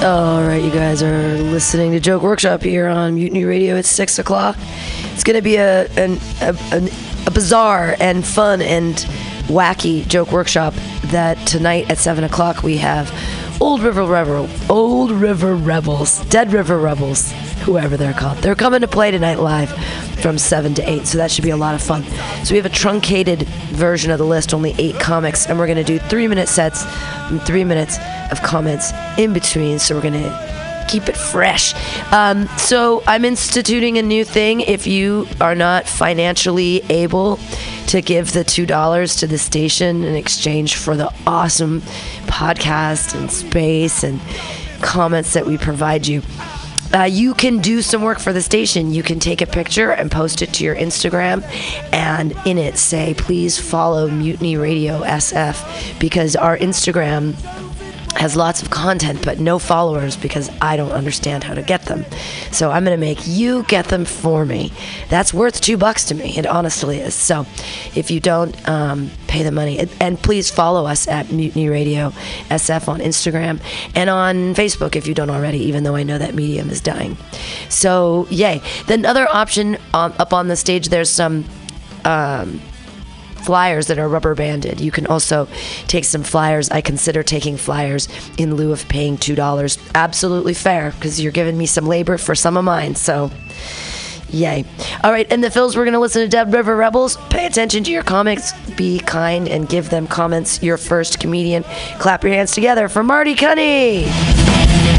All right, you guys are listening to Joke Workshop here on Mutiny Radio. It's six o'clock. It's going to be a, an, a, an, a bizarre and fun and wacky joke workshop. That tonight at seven o'clock we have Old River Rebel, Old River Rebels, Dead River Rebels, whoever they're called. They're coming to play tonight live from 7 to 8, so that should be a lot of fun. So we have a truncated version of the list, only eight comics, and we're going to do three minute sets and three minutes of comments in between. So we're going to keep it fresh. Um, so I'm instituting a new thing. If you are not financially able to give the two dollars to the station in exchange for the awesome podcast and space and comments that we provide you. Uh, you can do some work for the station. You can take a picture and post it to your Instagram, and in it say, please follow Mutiny Radio SF because our Instagram has lots of content but no followers because I don't understand how to get them. So I'm going to make you get them for me. That's worth two bucks to me. It honestly is. So if you don't um, pay the money, and please follow us at Mutiny Radio SF on Instagram and on Facebook if you don't already, even though I know that medium is dying. So yay. Then other option um, up on the stage, there's some. Um, flyers that are rubber banded. You can also take some flyers. I consider taking flyers in lieu of paying $2. Absolutely fair because you're giving me some labor for some of mine. So, yay. All right, in the fills, we're going to listen to Dead River Rebels. Pay attention to your comics. Be kind and give them comments. Your first comedian. Clap your hands together for Marty Cunny.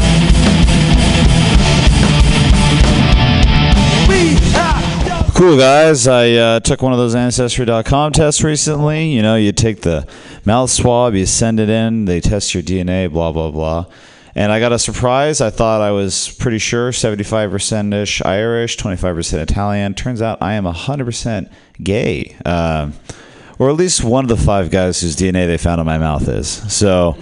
Cool guys, I uh, took one of those Ancestry.com tests recently. You know, you take the mouth swab, you send it in, they test your DNA, blah blah blah. And I got a surprise. I thought I was pretty sure 75% ish Irish, 25% Italian. Turns out I am 100% gay. Uh, or at least one of the five guys whose DNA they found in my mouth is. So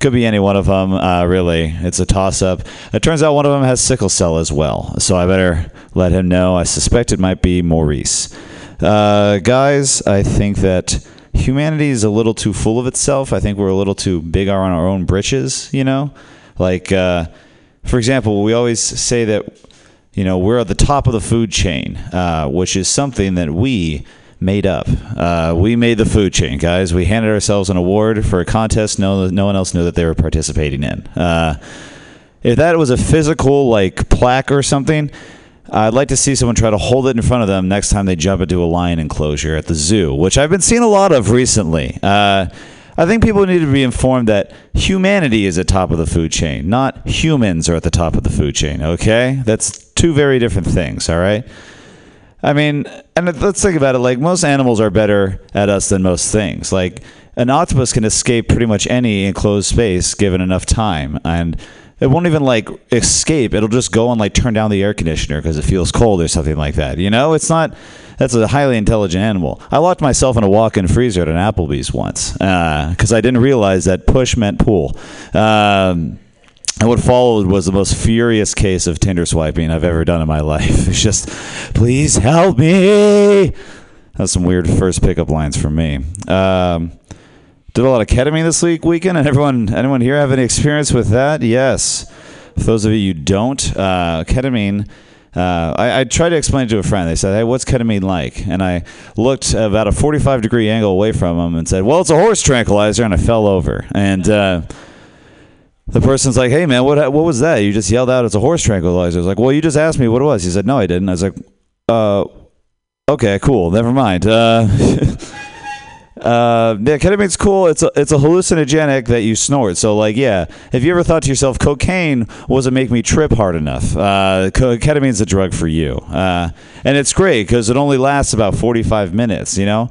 could be any one of them, uh, really. It's a toss up. It turns out one of them has sickle cell as well. So I better let him know. I suspect it might be Maurice. Uh, guys, I think that humanity is a little too full of itself. I think we're a little too big on our own britches, you know? Like, uh, for example, we always say that, you know, we're at the top of the food chain, uh, which is something that we made up. Uh, we made the food chain, guys. We handed ourselves an award for a contest no, no one else knew that they were participating in. Uh, if that was a physical, like, plaque or something, I'd like to see someone try to hold it in front of them next time they jump into a lion enclosure at the zoo, which I've been seeing a lot of recently. Uh, I think people need to be informed that humanity is at top of the food chain, not humans are at the top of the food chain, okay? That's two very different things, all right? I mean, and let's think about it. Like most animals are better at us than most things. Like an octopus can escape pretty much any enclosed space given enough time, and it won't even like escape. It'll just go and like turn down the air conditioner because it feels cold or something like that. You know, it's not. That's a highly intelligent animal. I locked myself in a walk-in freezer at an Applebee's once because uh, I didn't realize that push meant pull. Um, and what followed was the most furious case of Tinder swiping I've ever done in my life. It's just, please help me. That's some weird first pickup lines from me. Um, did a lot of ketamine this week weekend, and everyone, anyone here have any experience with that? Yes. For those of you who don't, uh, ketamine. Uh, I, I, tried to explain it to a friend. They said, "Hey, what's ketamine like?" And I looked about a 45 degree angle away from them and said, "Well, it's a horse tranquilizer," and I fell over. And uh, the person's like, "Hey man, what what was that? You just yelled out it's a horse tranquilizer." I was like, "Well, you just asked me what it was." He said, "No, I didn't." I was like, "Uh, okay, cool, never mind." Uh, uh, yeah, ketamine's cool. It's a it's a hallucinogenic that you snort. So like, yeah, if you ever thought to yourself, cocaine wasn't make me trip hard enough, uh, ketamine's a drug for you, uh, and it's great because it only lasts about forty five minutes. You know,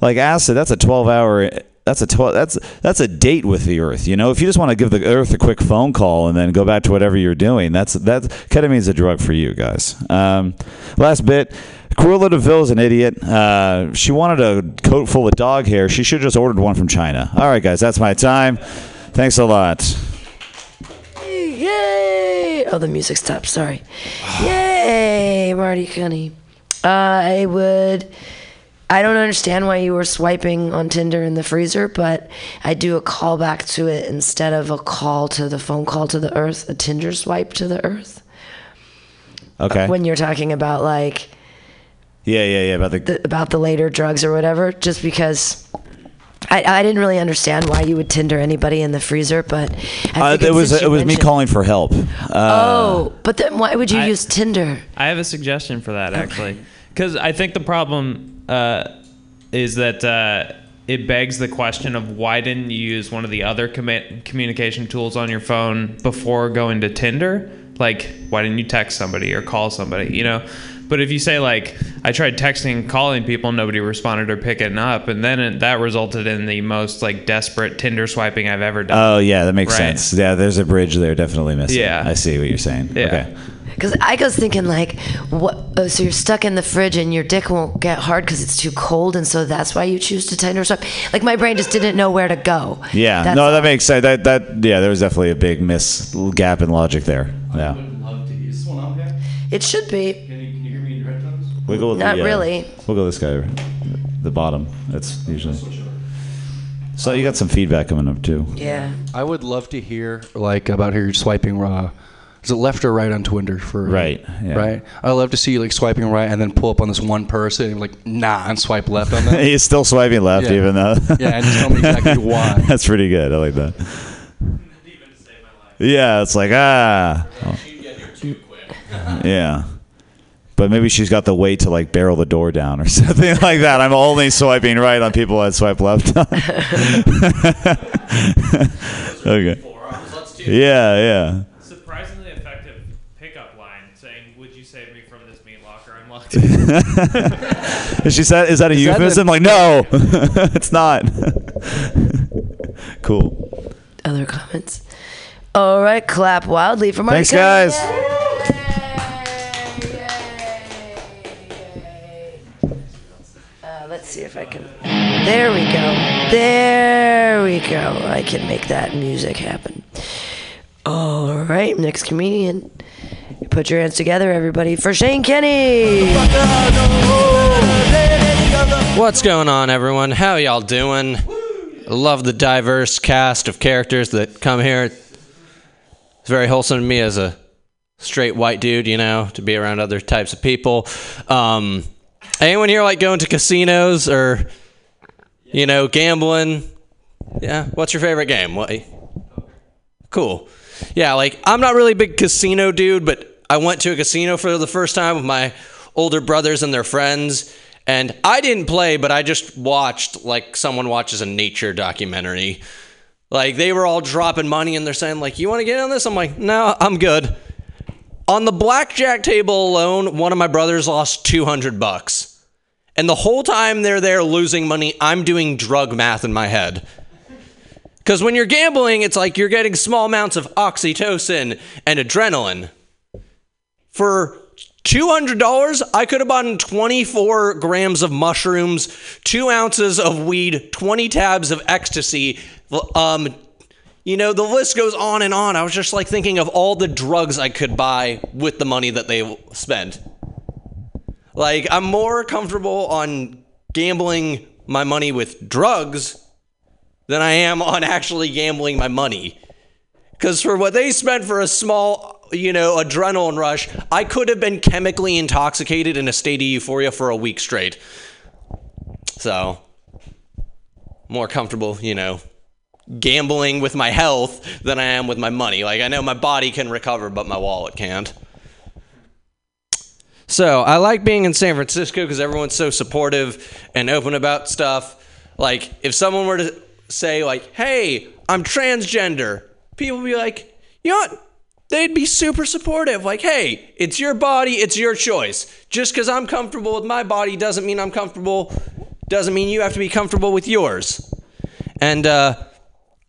like acid, that's a twelve hour that's a tw- that's that's a date with the earth. You know, if you just want to give the earth a quick phone call and then go back to whatever you're doing, that's that ketamine's a drug for you guys. Um, last bit. Cruella is an idiot. Uh, she wanted a coat full of dog hair. She should have just ordered one from China. All right, guys, that's my time. Thanks a lot. Yay! Oh, the music stopped. Sorry. Yay, Marty Cunny. Uh, I would. I don't understand why you were swiping on Tinder in the freezer, but I do a call back to it instead of a call to the phone call to the earth, a Tinder swipe to the earth. Okay. When you're talking about like yeah, yeah, yeah. About the, the, about the later drugs or whatever, just because I, I didn't really understand why you would Tinder anybody in the freezer, but I uh, it was it was me calling for help. Uh, Oh, but then why would you I- use Tinder? I have a suggestion for that actually, because I think the problem uh, is that uh, it begs the question of why didn't you use one of the other commu- communication tools on your phone before going to Tinder? Like, why didn't you text somebody or call somebody? You know. But if you say like, I tried texting, calling people, nobody responded or picking up, and then it, that resulted in the most like desperate Tinder swiping I've ever done. Oh yeah, that makes Right. sense. Yeah, there's a bridge there, definitely missing. Yeah. I see what you're saying. Yeah. Okay. Because I was thinking like, what? Oh, so you're stuck in the fridge and your dick won't get hard because it's too cold, and so that's why you choose to Tinder swipe. Like my brain just didn't know where to go. Yeah. That's no, that makes sense. That that yeah, there was definitely a big miss gap in logic there. Yeah. would love to use this one on here. It should be. Can you, can you hear me in your headphones? We'll go with Not the, uh, really. We'll go with this guy, the bottom. That's usually. So you got some feedback coming up too. Yeah. I would love to hear like about here swiping raw. Is it left or right on Twitter for Right, yeah. Right. I love to see you like swiping right and then pull up on this one person and be like nah and swipe left on them. He's still swiping left, Yeah. even though. Yeah, and just tell me exactly why. That's pretty good. I like that. Yeah, it's like ah. Yeah. But maybe she's got the weight to like barrel the door down or something like that. I'm only swiping right on people I swipe left on. okay. Yeah, yeah. Surprisingly effective pickup line saying, "Would you save me from this meat locker? Is she said is that a that euphemism? the- like no, it's not. cool. Other comments. All right, clap wildly for Marty. Thanks, guys. Uh, let's see if I can. There we go. There we go. I can make that music happen. All right, next comedian. Put your hands together, everybody, for Shane Kenny. What's going on, everyone? How y'all doing? I love the diverse cast of characters that come here. It's very wholesome to me as a straight white dude, you know, to be around other types of people. Um, anyone here like going to casinos or, you know, gambling? Yeah. What's your favorite game? What? Cool. Yeah, like I'm not really a big casino dude, but I went to a casino for the first time with my older brothers and their friends. And I didn't play, but I just watched like someone watches a nature documentary. Like they were all dropping money and they're saying, like, you want to get in on this? I'm like, no, I'm good. On the blackjack table alone, one of my brothers lost 200 bucks. And the whole time they're there losing money, I'm doing drug math in my head. Because when you're gambling, it's like you're getting small amounts of oxytocin and adrenaline. For $200, I could have bought 24 grams of mushrooms, two ounces of weed, 20 tabs of ecstasy. Um, you know, the list goes on and on. I was just like thinking of all the drugs I could buy with the money that they spend. Like, I'm more comfortable on gambling my money with drugs than I am on actually gambling my money. Because for what they spent for a small, you know, adrenaline rush, I could have been chemically intoxicated in a state of euphoria for a week straight. So, more comfortable, you know, gambling with my health than I am with my money. Like, I know my body can recover, but my wallet can't. So, I like being in San Francisco because everyone's so supportive and open about stuff. Like, if someone were to say, like, hey, I'm transgender, people would be like, you know what? They'd be super supportive. Like, hey, it's your body, it's your choice. Just because I'm comfortable with my body doesn't mean I'm comfortable, doesn't mean you have to be comfortable with yours. And uh,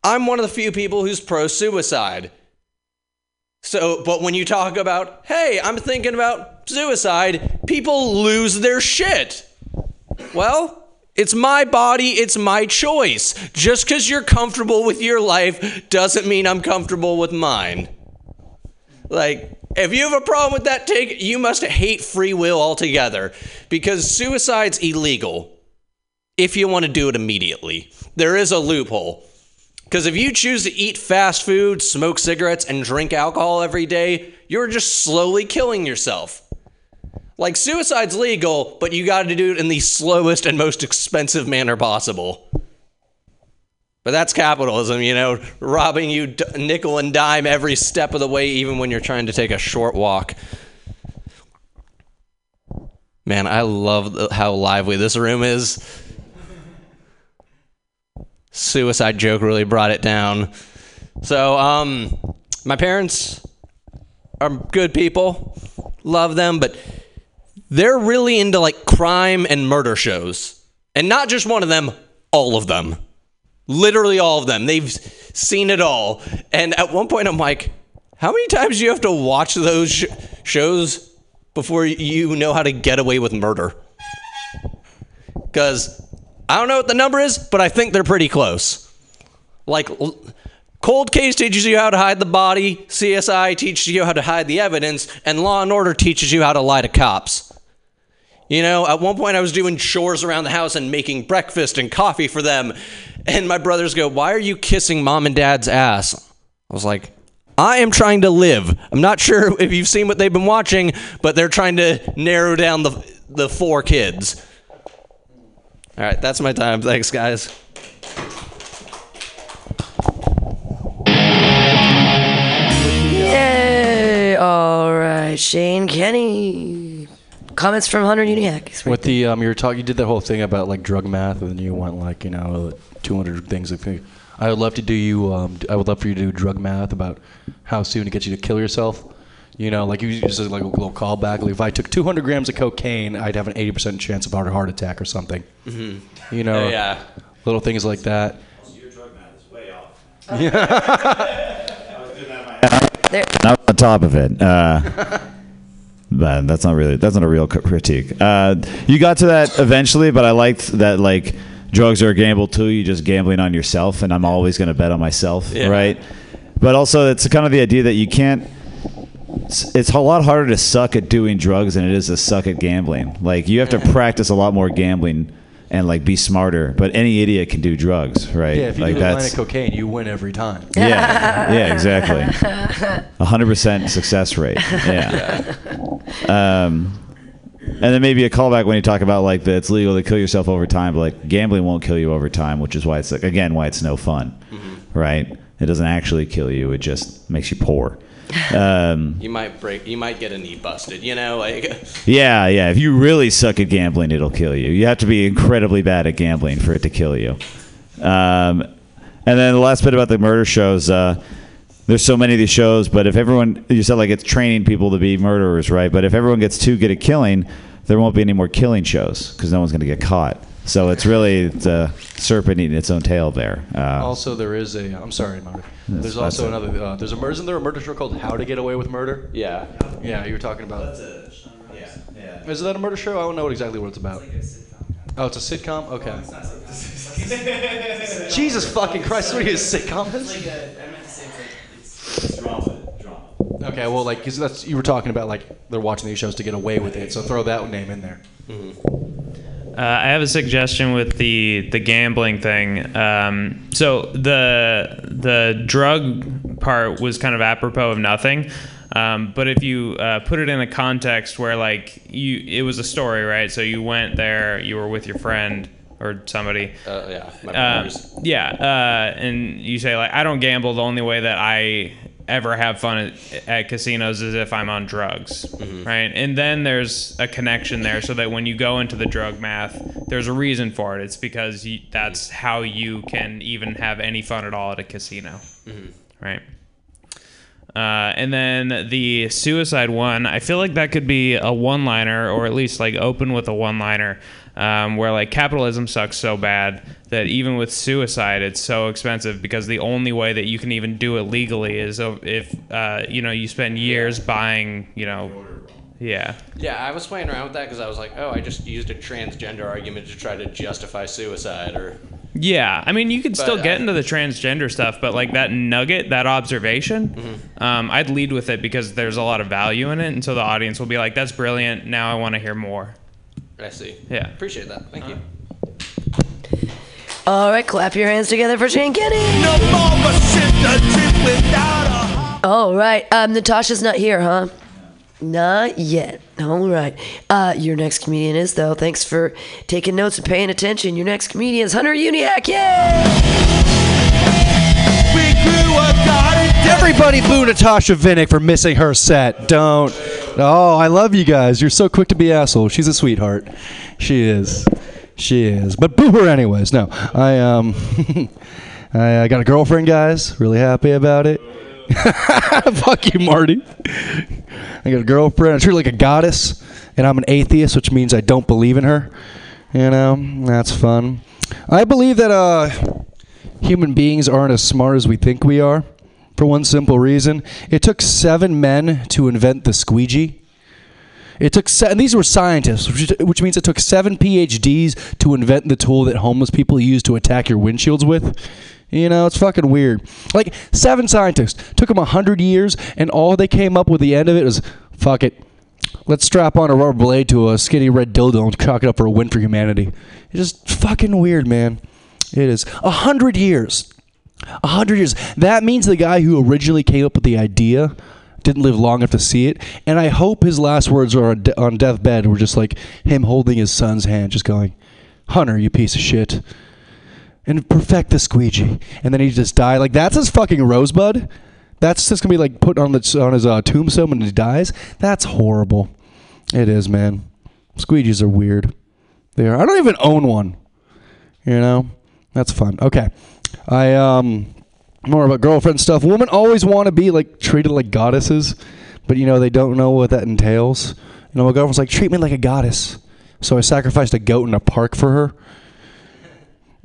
I'm one of the few people who's pro suicide. So, but when you talk about, hey, I'm thinking about suicide, people lose their shit. Well, it's my body, it's my choice. Just because you're comfortable with your life doesn't mean I'm comfortable with mine. Like, if you have a problem with that take, you must hate free will altogether because suicide's illegal. if you want to do it immediately. There is a loophole. Because if you choose to eat fast food, smoke cigarettes, and drink alcohol every day, you're just slowly killing yourself. Like, suicide's legal, but you got to do it in the slowest and most expensive manner possible. But that's capitalism, you know, robbing you nickel and dime every step of the way, even when you're trying to take a short walk. Man, I love the, how lively this room is. Suicide joke really brought it down. So, um, my parents are good people, love them, but they're really into like crime and murder shows. And not just one of them, all of them. Literally all of them. They've seen it all. And at one point, I'm like, how many times do you have to watch those sh- shows before you know how to get away with murder? Because I don't know what the number is, but I think they're pretty close. Like, Cold Case teaches you how to hide the body, CSI teaches you how to hide the evidence, and Law and Order teaches you how to lie to cops. You know, at one point I was doing chores around the house and making breakfast and coffee for them. And my brothers go, Why are you kissing mom and dad's ass? I was like, I am trying to live. I'm not sure if you've seen what they've been watching, but they're trying to narrow down the, the four kids. All right, that's my time. Thanks, guys. Yay! All right, Shane Kenny. Comments from Hunter Uniac. With the um, you were talking, you did the whole thing about like drug math, and then you went like you know 200 things. Of, I would love to do you. Um, I would love for you to do drug math about how soon it gets you to kill yourself. You know, like you just like a little callback. Like if I took 200 grams of cocaine, I'd have an 80% chance of a heart attack or something. Mm-hmm. You know, yeah. little things like that. There, Not on top of it. Uh, but that's not really that's not a real critique. Uh, you got to that eventually, but I liked that like drugs are a gamble too. You're just gambling on yourself, and I'm always going to bet on myself, Yeah. right? But also, it's kind of the idea that you can't. It's, it's a lot harder to suck at doing drugs than it is to suck at gambling. Like you have to practice a lot more gambling and like be smarter. But any idiot can do drugs, right? Yeah, if you like do a line of cocaine, you win every time. yeah, yeah, exactly. A hundred percent success rate. Yeah. Um, and then maybe a callback when you talk about like that it's legal to kill yourself over time, but like gambling won't kill you over time, which is why it's like again why it's no fun, right? It doesn't actually kill you; it just makes you poor. Um, You might break. You might get a knee busted. You know, like yeah, yeah. If you really suck at gambling, it'll kill you. You have to be incredibly bad at gambling for it to kill you. Um, and then the last bit about the murder shows. Uh, there's so many of these shows, but if everyone, you said like it's training people to be murderers, right? But if everyone gets too good at killing, there won't be any more killing shows because no one's going to get caught. So it's really the serpent eating its own tail there. Uh, Also, there is a. I'm sorry, Marty. There's also it. another. Uh, there's a. Isn't there a murder show called How to Get Away with Murder? yeah. Yeah, you were talking about. That's a, Yeah. Yeah. Is that a murder show? I don't know exactly what it's about. Oh, it's a sitcom. Okay. Jesus fucking Christ! What are you a sitcom? Okay, well, like, 'cause that's you were talking about, like they're watching these shows to get away with it. So throw that name in there. Uh, I have a suggestion with the the gambling thing. Um, so the the drug part was kind of apropos of nothing. Um, but if you uh, put it in a context where like you, it was a story, right? So you went there, you were with your friend or somebody. Uh, yeah. My Uh, yeah, uh, and you say like, I don't gamble. The only way that I ever have fun at, at casinos is if I'm on drugs, mm-hmm. right? And then there's a connection there, so that when you go into the drug math, there's a reason for it. It's because you, that's mm-hmm. how you can even have any fun at all at a casino, mm-hmm. right? Uh, and then the suicide one, I feel like that could be a one liner, or at least like open with a one liner, um, where like capitalism sucks so bad that even with suicide, it's so expensive because the only way that you can even do it legally is if uh, you know you spend years buying, you know, yeah, Yeah, I was playing around with that because I was like, oh, I just used a transgender argument to try to justify suicide, or Yeah, I mean, you could still get uh, into the transgender stuff, but like that nugget, that observation, Mm-hmm. um, I'd lead with it because there's a lot of value in it, and so the audience will be like, "That's brilliant." Now I want to hear more. I see. Yeah. Appreciate that. Thank you. All right, clap your hands together for Shane Kenny. No more of a trip without a. All right, um, Natasha's not here, huh? Not yet. All right. Uh, your next comedian is though. Thanks for taking notes and paying attention. Your next comedian is Hunter Uniac. Yay! We grew a garden Everybody boo Natasha Vinnick for missing her set. Don't. Oh, I love you guys. You're so quick to be asshole. She's a sweetheart. She is. She is. But boo her anyways. No, I um, I, I got a girlfriend, guys. Really happy about it. Fuck you, Marty. I got a girlfriend. I treat her like a goddess, and I'm an atheist, which means I don't believe in her. You know, that's fun. I believe that uh, human beings aren't as smart as we think we are. For one simple reason, it took seven men to invent the squeegee. It took se- and these were scientists, which, which means it took seven PhDs to invent the tool that homeless people use to attack your windshields with. You know, it's fucking weird. Like seven scientists took them a hundred years, and all they came up with the end of it was, "Fuck it, let's strap on a rubber blade to a skinny red dildo and chalk it up for a win for humanity." It's just fucking weird, man. It is a hundred years. A hundred years. That means the guy who originally came up with the idea didn't live long enough to see it. And I hope his last words are on, de- on deathbed were just like him holding his son's hand, just going, "Hunter, you piece of shit." And perfect the squeegee, and then he just died. Like that's his fucking rosebud. That's just gonna be like put on the on his uh, tombstone when he dies. That's horrible. It is, man. Squeegees are weird. They are. I don't even own one. You know, that's fun. Okay, I um more about girlfriend stuff. Women always want to be like treated like goddesses, but you know they don't know what that entails. You know, my girlfriend's like, treat me like a goddess. So I sacrificed a goat in a park for her.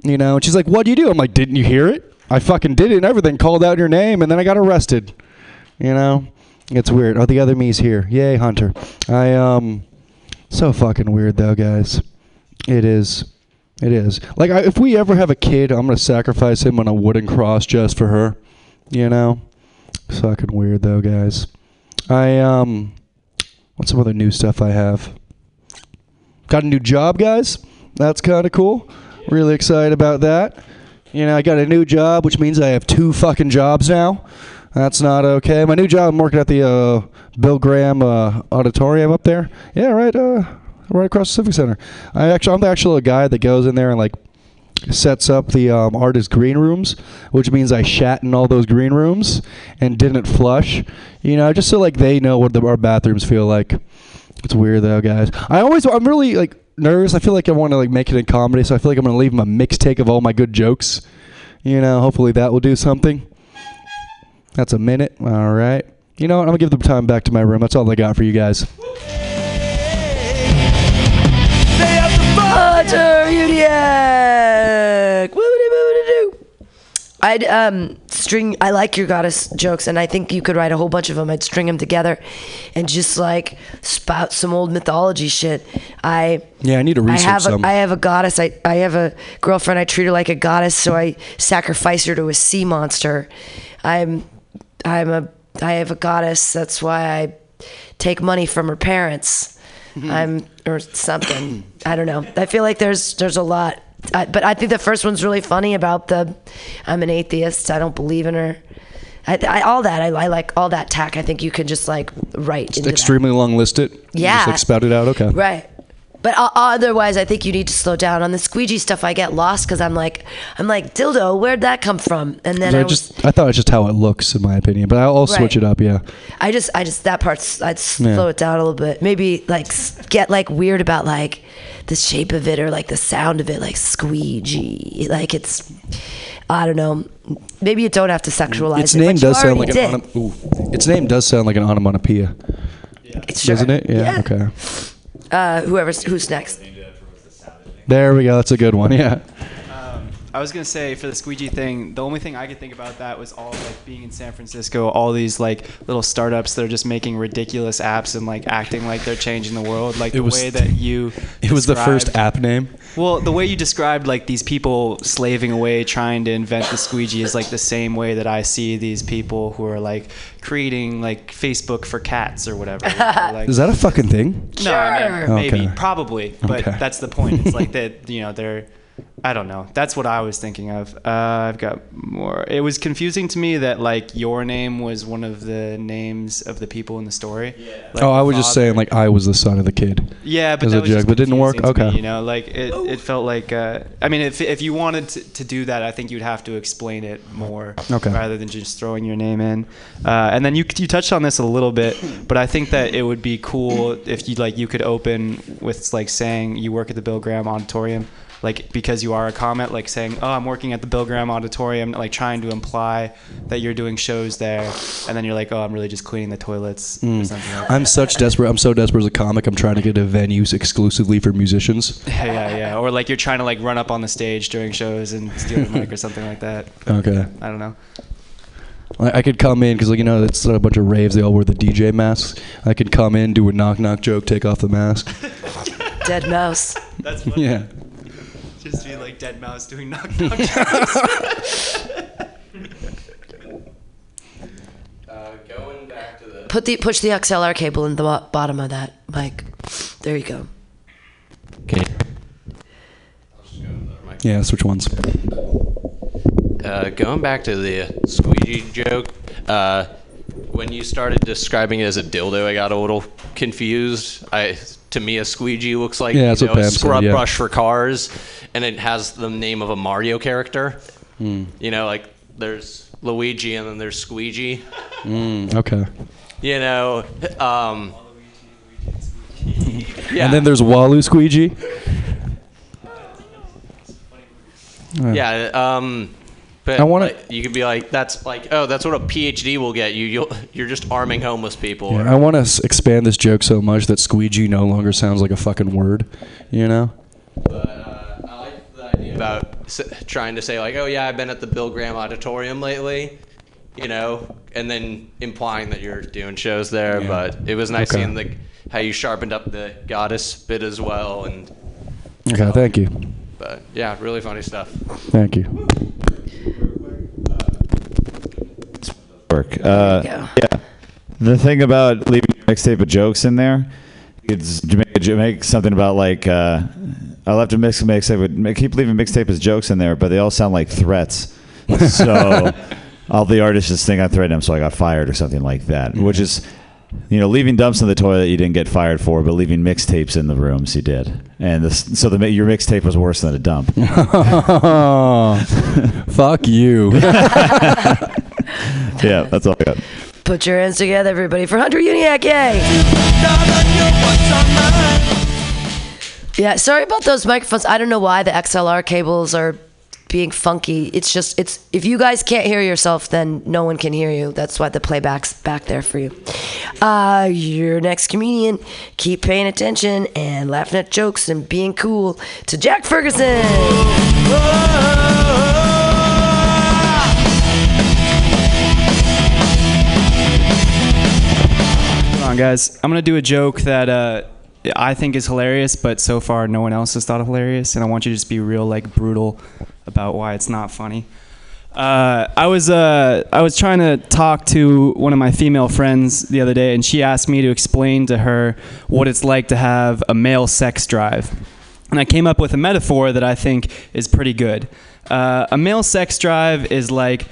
You know, and she's like, "What do you do?" I'm like, "Didn't you hear it? I fucking did it and everything. Called out your name, and then I got arrested." You know, it's weird. Oh, the other me's here. Yay, Hunter. I um, so fucking weird though, guys. It is. It is. Like, I, if we ever have a kid, I'm gonna sacrifice him on a wooden cross just for her. You know, fucking weird though, guys. I um, what's some other new stuff I have? Got a new job, guys. That's kind of cool. Really excited about that. You know, I got a new job, which means I have two fucking jobs now. That's not okay. My new job, I'm working at the uh, Bill Graham uh, Auditorium up there. Yeah, right, uh, right across the Civic Center. I actually, I'm the actual guy that goes in there and like sets up the um, artist green rooms, which means I shat in all those green rooms and didn't flush. You know, just so like they know what the, our bathrooms feel like. It's weird though, guys. I always, I'm really like nervous. I feel like I want to like make it in comedy, so I feel like I'm gonna leave them a mixtape of all my good jokes. You know, hopefully that will do something. That's a minute. All right. You know what? I'm gonna give the time back to my room. That's all I got for you guys. Hunter. Woo-dee-woo-dee-doo. I'd um string. I like your goddess jokes, and I think you could write a whole bunch of them. I'd string them together, and just like spout some old mythology shit. I Yeah, I need to I research have some. a I have a goddess. I I have a girlfriend. I treat her like a goddess, so I sacrifice her to a sea monster. I'm I'm a I have a goddess. That's why I take money from her parents. I'm or something. I don't know. I feel like there's there's a lot. I, but I think the first one's really funny about the I'm an atheist. I don't believe in her. I, I all that I, I like all that tack. I think you could just like write that. Extremely long list it. Yeah. Just like spout it out. Okay. Right. But otherwise, I think you need to slow down on the squeegee stuff. I get lost because I'm like, I'm like dildo. Where'd that come from? And then I, I was, just I thought it's just how it looks in my opinion, but I'll, I'll switch Right. it up. Yeah. I just, I just that part's. I'd slow Yeah. it down a little bit. Maybe like get like weird about like the shape of it or like the sound of it, like squeegee. Like it's, I don't know. Maybe you don't have to sexualize Its it. name does sound like an onom- Its name does sound like an onomatopoeia, Sure. doesn't it? Yeah, Yeah. Okay. Uh, whoever's who's next. There we go. That's a good one. Yeah. I was gonna say for the squeegee thing, the only thing I could think about that was all like being in San Francisco, all these like little startups that are just making ridiculous apps and like acting like they're changing the world. Like the was- way that you It was the first app name. Well, the way you described like these people slaving away trying to invent the squeegee is like the same way that I see these people who are like creating like Facebook for cats or whatever. Or, like, Is that a fucking thing? no, I mean, maybe, Okay. probably, but Okay. that's the point. It's like that, you know, they're I don't know. That's what I was thinking of. Uh, I've got more. It was confusing to me that like your name was one of the names of the people in the story. Like, oh, I was just saying like I was the son of the kid. Yeah, but as that a was joke, just but it didn't work. confusing to me, Okay. you know, like it, it felt like. Uh, I mean, if if you wanted to, to do that, I think you'd have to explain it more, Okay. rather than just throwing your name in. Uh, and then you you touched on this a little bit, but I think that it would be cool if you like you could open with like saying you work at the Bill Graham Auditorium. Like because you are a comment, like saying, "Oh, I'm working at the Bill Graham Auditorium," like trying to imply that you're doing shows there, and then you're like, "Oh, I'm really just cleaning the toilets," or mm. something like. I'm such desperate. I'm so desperate as a comic. I'm trying to get a venues exclusively for musicians. Yeah, yeah, yeah. Or like you're trying to like run up on the stage during shows and steal the mic or something like that. Okay. I don't know. I I could come in because, like, you know, it's a bunch of raves. They all wear the DJ masks. I could come in, do a knock knock joke, take off the mask. Deadmau5. That's funny. Yeah. Just be like Deadmau5 doing knock knock jokes. Uh, going back to the. Put the push the XLR cable in the bo- bottom of that mic. There you go. Okay. Yeah, switch ones. Uh, going back to the squeegee joke, uh, when you started describing it as a dildo, I got a little confused. I to me, a squeegee looks like Yeah, you know, a said, scrub yeah. brush for cars, and it has the name of a Mario character. Hmm. You know, like there's Luigi and then there's Squeegee. Mm, okay. You know, um, yeah. And then there's Walu Squeegee. Yeah, um, but I wanna- you could be like, that's like, oh, that's what a PhD will get you. You'll, you're just arming homeless people. Yeah, I want to expand this joke so much that squeegee no longer sounds like a fucking word. You know? But uh, I like the idea about s- trying to say like, oh yeah, I've been at the Bill Graham Auditorium lately, you know, and then implying that you're doing shows there. Yeah. But it was nice Okay. seeing the how you sharpened up the goddess bit as well, and Okay, thank you. but yeah, really funny stuff. Thank you. Work. Uh, yeah. The thing about leaving your mixtape of jokes in there, it's make, make something about like uh, I left a mix mixtape. With, I keep leaving mixtape as jokes in there, but they all sound like threats. So all the artists just think I threatened him, so I got fired or something like that. Which is, you know, leaving dumps in the toilet you didn't get fired for, but leaving mixtapes in the rooms you did. And this, so the your mixtape was worse than a dump. Fuck you. yeah, that's all I got. Put your hands together, everybody, for Hunter Uniac. Yay! Yeah, sorry about those microphones. I don't know why the XLR cables are being funky. It's just it's if you guys can't hear yourself, then no one can hear you. That's why the playback's back there for you. Uh, your next comedian, keep paying attention and laughing at jokes and being cool to Jack Ferguson. Hold on, guys. I'm gonna do a joke that uh, I think is hilarious, but so far no one else has thought of hilarious, and I want you to just be real, like brutal, about why it's not funny. Uh, I was uh, I was trying to talk to one of my female friends the other day, and she asked me to explain to her what it's like to have a male sex drive. And I came up with a metaphor that I think is pretty good. Uh, a male sex drive is like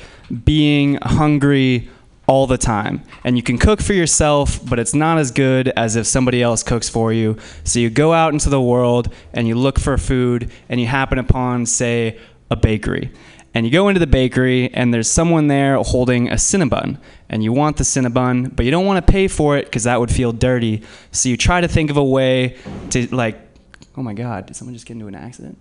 being hungry all the time. And you can cook for yourself, but it's not as good as if somebody else cooks for you. So you go out into the world and you look for food and you happen upon, say, a bakery. And you go into the bakery and there's someone there holding a Cinnabon. And you want the Cinnabon, but you don't want to pay for it because that would feel dirty. So you try to think of a way to, like, oh my God, did someone just get into an accident?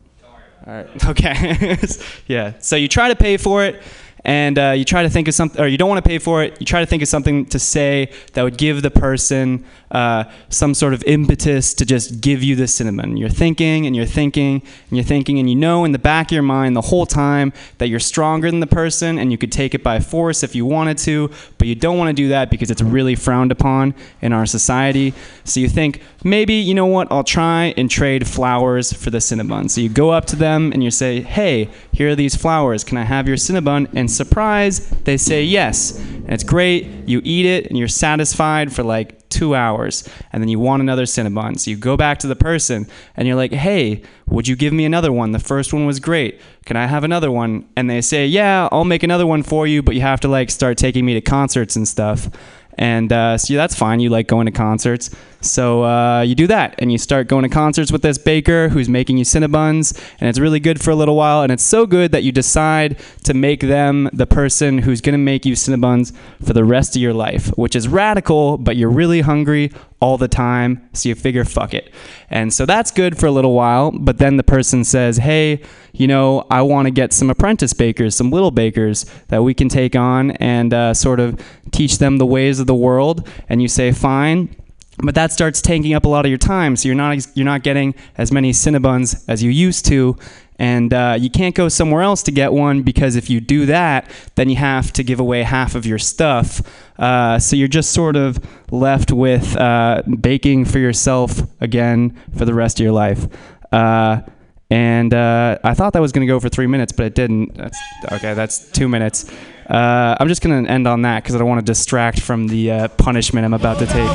All right. Okay. yeah. So you try to pay for it, and uh, you try to think of something, or you don't want to pay for it. You try to think of something to say that would give the person uh, some sort of impetus to just give you the cinnamon. You're thinking and you're thinking and you're thinking, and you know in the back of your mind the whole time that you're stronger than the person and you could take it by force if you wanted to, but you don't want to do that because it's really frowned upon in our society. So you think, maybe, you know what, I'll try and trade flowers for the Cinnabon. So you go up to them and you say, hey, here are these flowers. Can I have your Cinnabon? And surprise, they say yes. And it's great. You eat it and you're satisfied for like two hours, and then you want another Cinnabon. So you go back to the person and you're like, hey, would you give me another one? The first one was great. Can I have another one? And they say, yeah, I'll make another one for you, but you have to like start taking me to concerts and stuff. And uh, so yeah, that's fine. You like going to concerts. So uh, you do that and you start going to concerts with this baker who's making you Cinnabons. And it's really good for a little while. And it's so good that you decide to make them the person who's going to make you Cinnabons for the rest of your life, which is radical, but you're really hungry all the time. So you figure, fuck it. And so that's good for a little while. But then the person says, hey, you know, I want to get some apprentice bakers, some little bakers that we can take on and uh, sort of teach them the ways of the world. And you say, fine. But that starts taking up a lot of your time, so you're not you're not getting as many Cinnabons as you used to, and uh, you can't go somewhere else to get one because if you do that, then you have to give away half of your stuff. Uh, so you're just sort of left with uh, baking for yourself again for the rest of your life. Uh, and uh, I thought that was going to go for three minutes, but it didn't. That's okay. That's two minutes. Uh, I'm just going to end on that because I don't want to distract from the uh, punishment I'm about to take.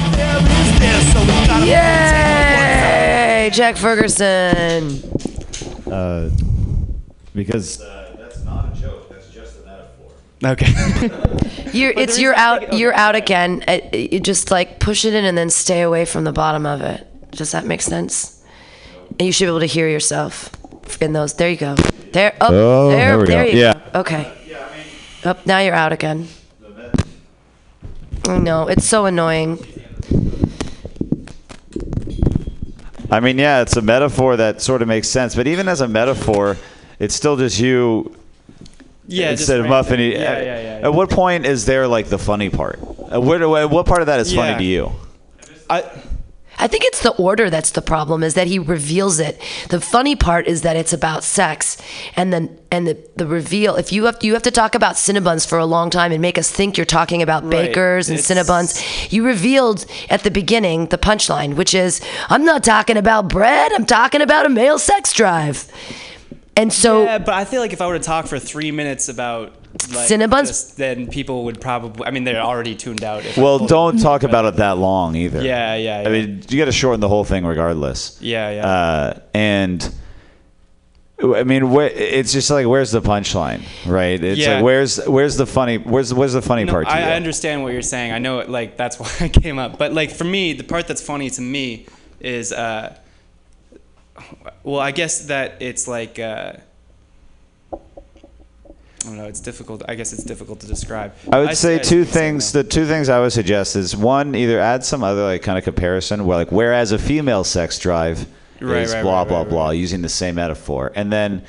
Yay! Jack Ferguson. Uh, because uh, that's not a joke. That's just a metaphor. Okay. You're, it's you're out. You're out again. Uh, You just like push it in and then stay away from the bottom of it. Does that make sense? And you should be able to hear yourself in those. There you go. There. Oh, Oh, there. there we go. you Yeah. go. Okay. Up. now you're out again. I know. It's so annoying. I mean, yeah, it's a metaphor that sort of makes sense, but even as a metaphor, it's still just you yeah. just instead of muffin. Yeah, yeah, yeah, yeah. At what point is there like the funny part? Where, do- what part of that is funny to you? I, I think it's the order that's the problem. Is that he reveals it. The funny part is that it's about sex, and then and the, the reveal. If you have you have to talk about Cinnabons for a long time and make us think you're talking about Right. bakers and It's- Cinnabons. You revealed at the beginning the punchline, which is I'm not talking about bread. I'm talking about a male sex drive. And so yeah, but I feel like if I were to talk for three minutes about like, Cinnabons? just- then people would probably. I mean, they're already tuned out. If Well, don't them. talk about it that long either. Yeah, yeah, I yeah. mean, you got to shorten the whole thing regardless. Yeah, yeah. Uh, and I mean, where, it's just like, where's the punchline, right? It's Yeah. like, where's where's the funny where's where's the funny No, part to I, you? I understand what you're saying. I know, it, like that's why I came up. But like for me, the part that's funny to me is, uh, well, I guess that it's like. Uh, I don't know. It's difficult. I guess it's difficult to describe. I would say I two what you're things. The two things I would suggest is one, either add some other like kind of comparison where like whereas a female sex drive Right, is right, blah right, blah blah using the same metaphor, and then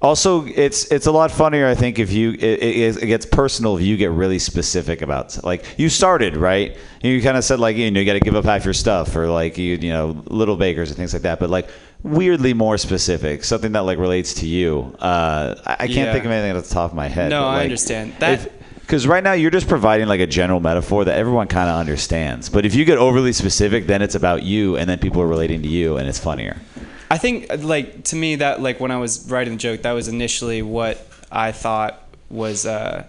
also it's it's a lot funnier I think if you it, it, it gets personal if you get really specific about like you started right you kind of said like you know you got to give up half your stuff or like you you know little bakers and things like that but like weirdly more specific something that like relates to you uh, I, I can't Yeah. think of anything at the top of my head No, but, I understand. That- because right now you're just providing like a general metaphor that everyone kind of understands. But if you get overly specific, then it's about you, and then people are relating to you, and it's funnier. I think like to me that like when I was writing the joke, that was initially what I thought was uh,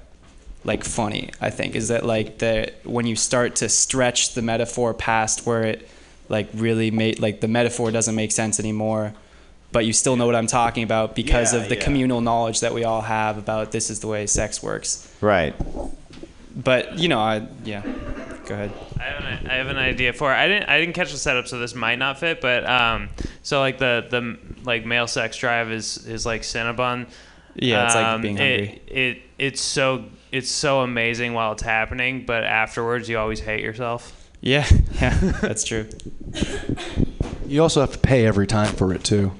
like funny. I think is that like the when you start to stretch the metaphor past where it like really made like the metaphor doesn't make sense anymore, but you still know what I'm talking about because Yeah, of the yeah. communal knowledge that we all have about this is the way sex works. Right. But you know, I yeah, go ahead. I have, an, I have an idea for. It. I didn't. I didn't catch the setup, so this might not fit. But um, so like the the like male sex drive is is like Cinnabon. Yeah, it's like Um, being it. It it's so it's so amazing while it's happening, but afterwards you always hate yourself. Yeah, yeah, that's true. You also have to pay every time for it too.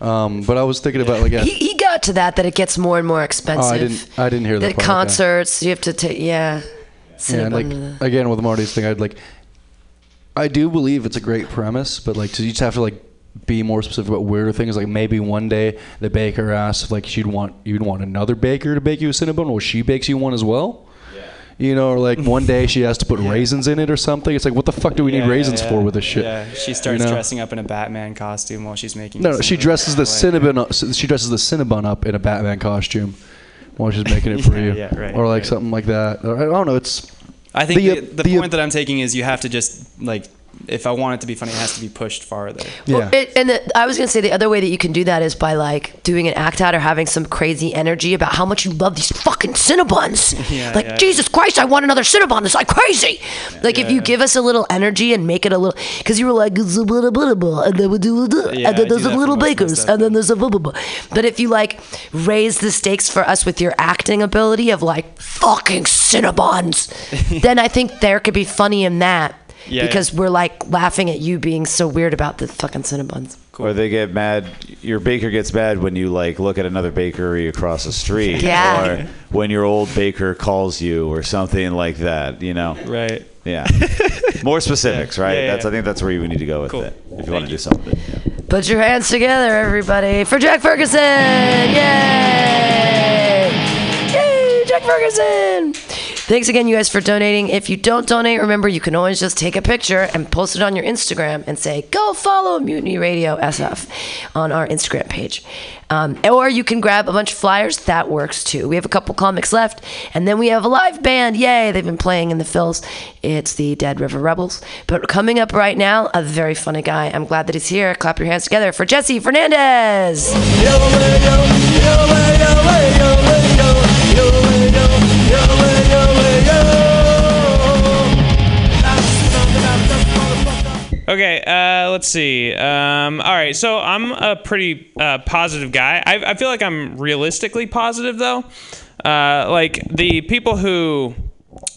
Um, but I was thinking about like yeah, he, he got to that that it gets more and more expensive. Oh, I didn't- I didn't hear that The part, okay. concerts you have to take. Yeah. yeah, Cinnabon like the- again with Marty's thing, I'd like. I do believe it's a great premise, but like to you just have to like be more specific about weirder things. Like maybe one day the baker asks if like she'd want you'd want another baker to bake you a cinnabon, or she bakes you one as well. You know, or like one day she has to put raisins in it or something. It's like, what the fuck do we Yeah, need raisins yeah. for with this shit? Yeah, she starts You know? dressing up in a Batman costume while she's making. No, no, she dresses the Like- cinnabon. Up, she dresses the cinnabon up in a Batman costume while she's making it for Yeah, you, yeah, right, or like right. something like that. Or, I don't know. It's I think The, the, the, the, point that I'm taking is you have to just like, if I want it to be funny, it has to be pushed farther. Yeah. It, and the, I was gonna say the other way that you can do that is by like doing an act out or having some crazy energy about how much you love these fucking Cinnabons. Yeah, like yeah. Jesus Christ, I want another Cinnabon. It's like crazy. Like if you give us a little energy and make it a little, because you were like "It's blah, blah, blah, blah, and then we do blah, Yeah, and then I there's a little most of my bakers, stuff, and then there's a blah blah blah. But if you like raise the stakes for us with your acting ability of like fucking Cinnabons, then I think there could be funny in that. Yeah, because we're like laughing at you being so weird about the fucking Cinnabons. Or they get mad. Your baker gets mad when you like look at another bakery across the street, Yeah. or when your old baker calls you, or something like that. You know, Right. yeah. More specifics, right? Yeah, yeah, That's I think that's where you need to go with Cool. it if you want to do something. Yeah. Put your hands together, everybody, for Jack Ferguson! Yay! Yay, Jack Ferguson! Thanks again, you guys, for donating. If you don't donate, remember you can always just take a picture and post it on your Instagram and say, "Go follow Mutiny Radio SF" on our Instagram page. Um, or you can grab a bunch of flyers. That works too. We have a couple comics left, and then we have a live band. Yay! They've been playing in the fills. It's the Dead River Rebels. But coming up right now, a very funny guy. I'm glad that he's here. Clap your hands together for Jesse Fernandez. Okay, uh, let's see. Um, all right, so I'm a pretty uh, positive guy. I, I feel like I'm realistically positive, though. Uh, like the people who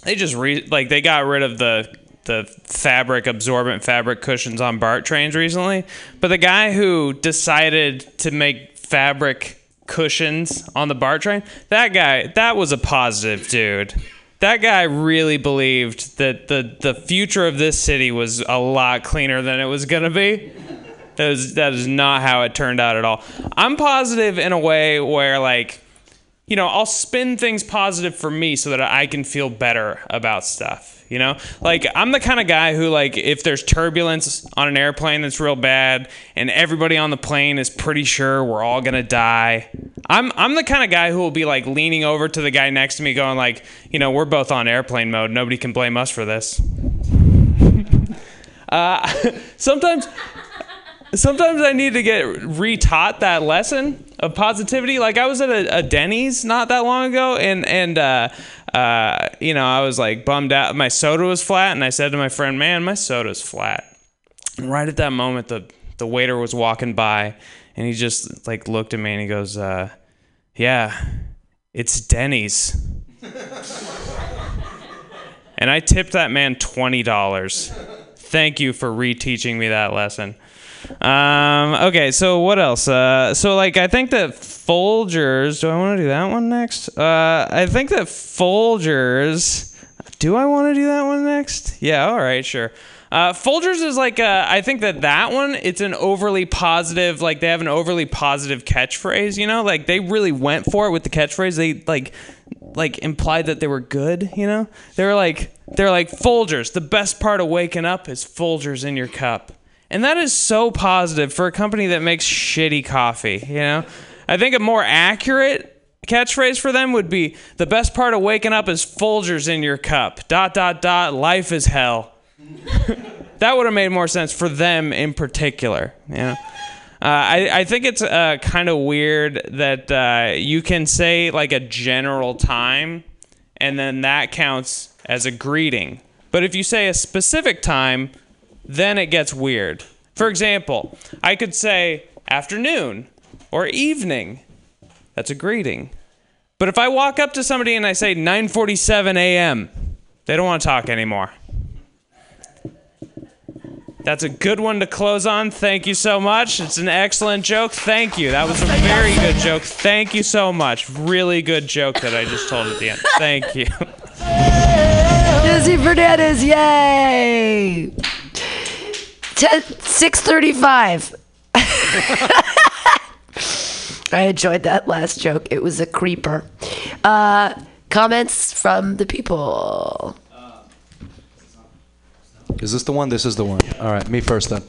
they just re- like they got rid of the the fabric absorbent fabric cushions on BART trains recently, but the guy who decided to make fabric cushions on the BART train, that guy, that was a positive dude. That guy really believed that the the future of this city was a lot cleaner than it was gonna be. That is that is not how it turned out at all. I'm positive in a way where like you know, I'll spin things positive for me so that I can feel better about stuff. You know, like I'm the kind of guy who, like, if there's turbulence on an airplane that's real bad and everybody on the plane is pretty sure we're all gonna die, I'm I'm the kind of guy who will be like leaning over to the guy next to me, going like, you know, we're both on airplane mode. Nobody can blame us for this. uh, sometimes sometimes I need to get retaught that lesson of positivity. Like I was at a, a Denny's not that long ago, and and uh, uh, you know I was like bummed out. My soda was flat, and I said to my friend, "Man, my soda's flat." And right at that moment, the the waiter was walking by, and he just like looked at me and he goes, uh, "Yeah, it's Denny's." and I tipped that man twenty dollars. Thank you for reteaching me that lesson. Um, okay, so what else? Uh, so like I think that Folgers. Do I want to do that one next? Uh, I think that Folgers. Do I want to do that one next? Yeah. All right. Sure. Uh, Folgers is like uh, I think that that one it's an overly positive like they have an overly positive catchphrase you know like they really went for it with the catchphrase they like like implied that they were good you know they were like they're like Folgers the best part of waking up is Folgers in your cup and that is so positive for a company that makes shitty coffee, you know? I think a more accurate catchphrase for them would be the best part of waking up is Folgers in your cup. Dot dot dot life is hell. that would have made more sense for them in particular, you know? Uh, I, I think it's uh, kind of weird that uh, you can say like a general time and then that counts as a greeting. But if you say a specific time, then it gets weird. For example, I could say afternoon or evening. That's a greeting. But if I walk up to somebody and I say 9:47 a.m., they don't want to talk anymore. That's a good one to close on. Thank you so much. It's an excellent joke. Thank you. That was a very good joke. Thank you so much. Really good joke that I just told at the end. Thank you. Jesse Fernandez, yay! Ten, 635. I enjoyed that last joke. It was a creeper. Uh, comments from the people. Is this the one? This is the one. All right, me first then.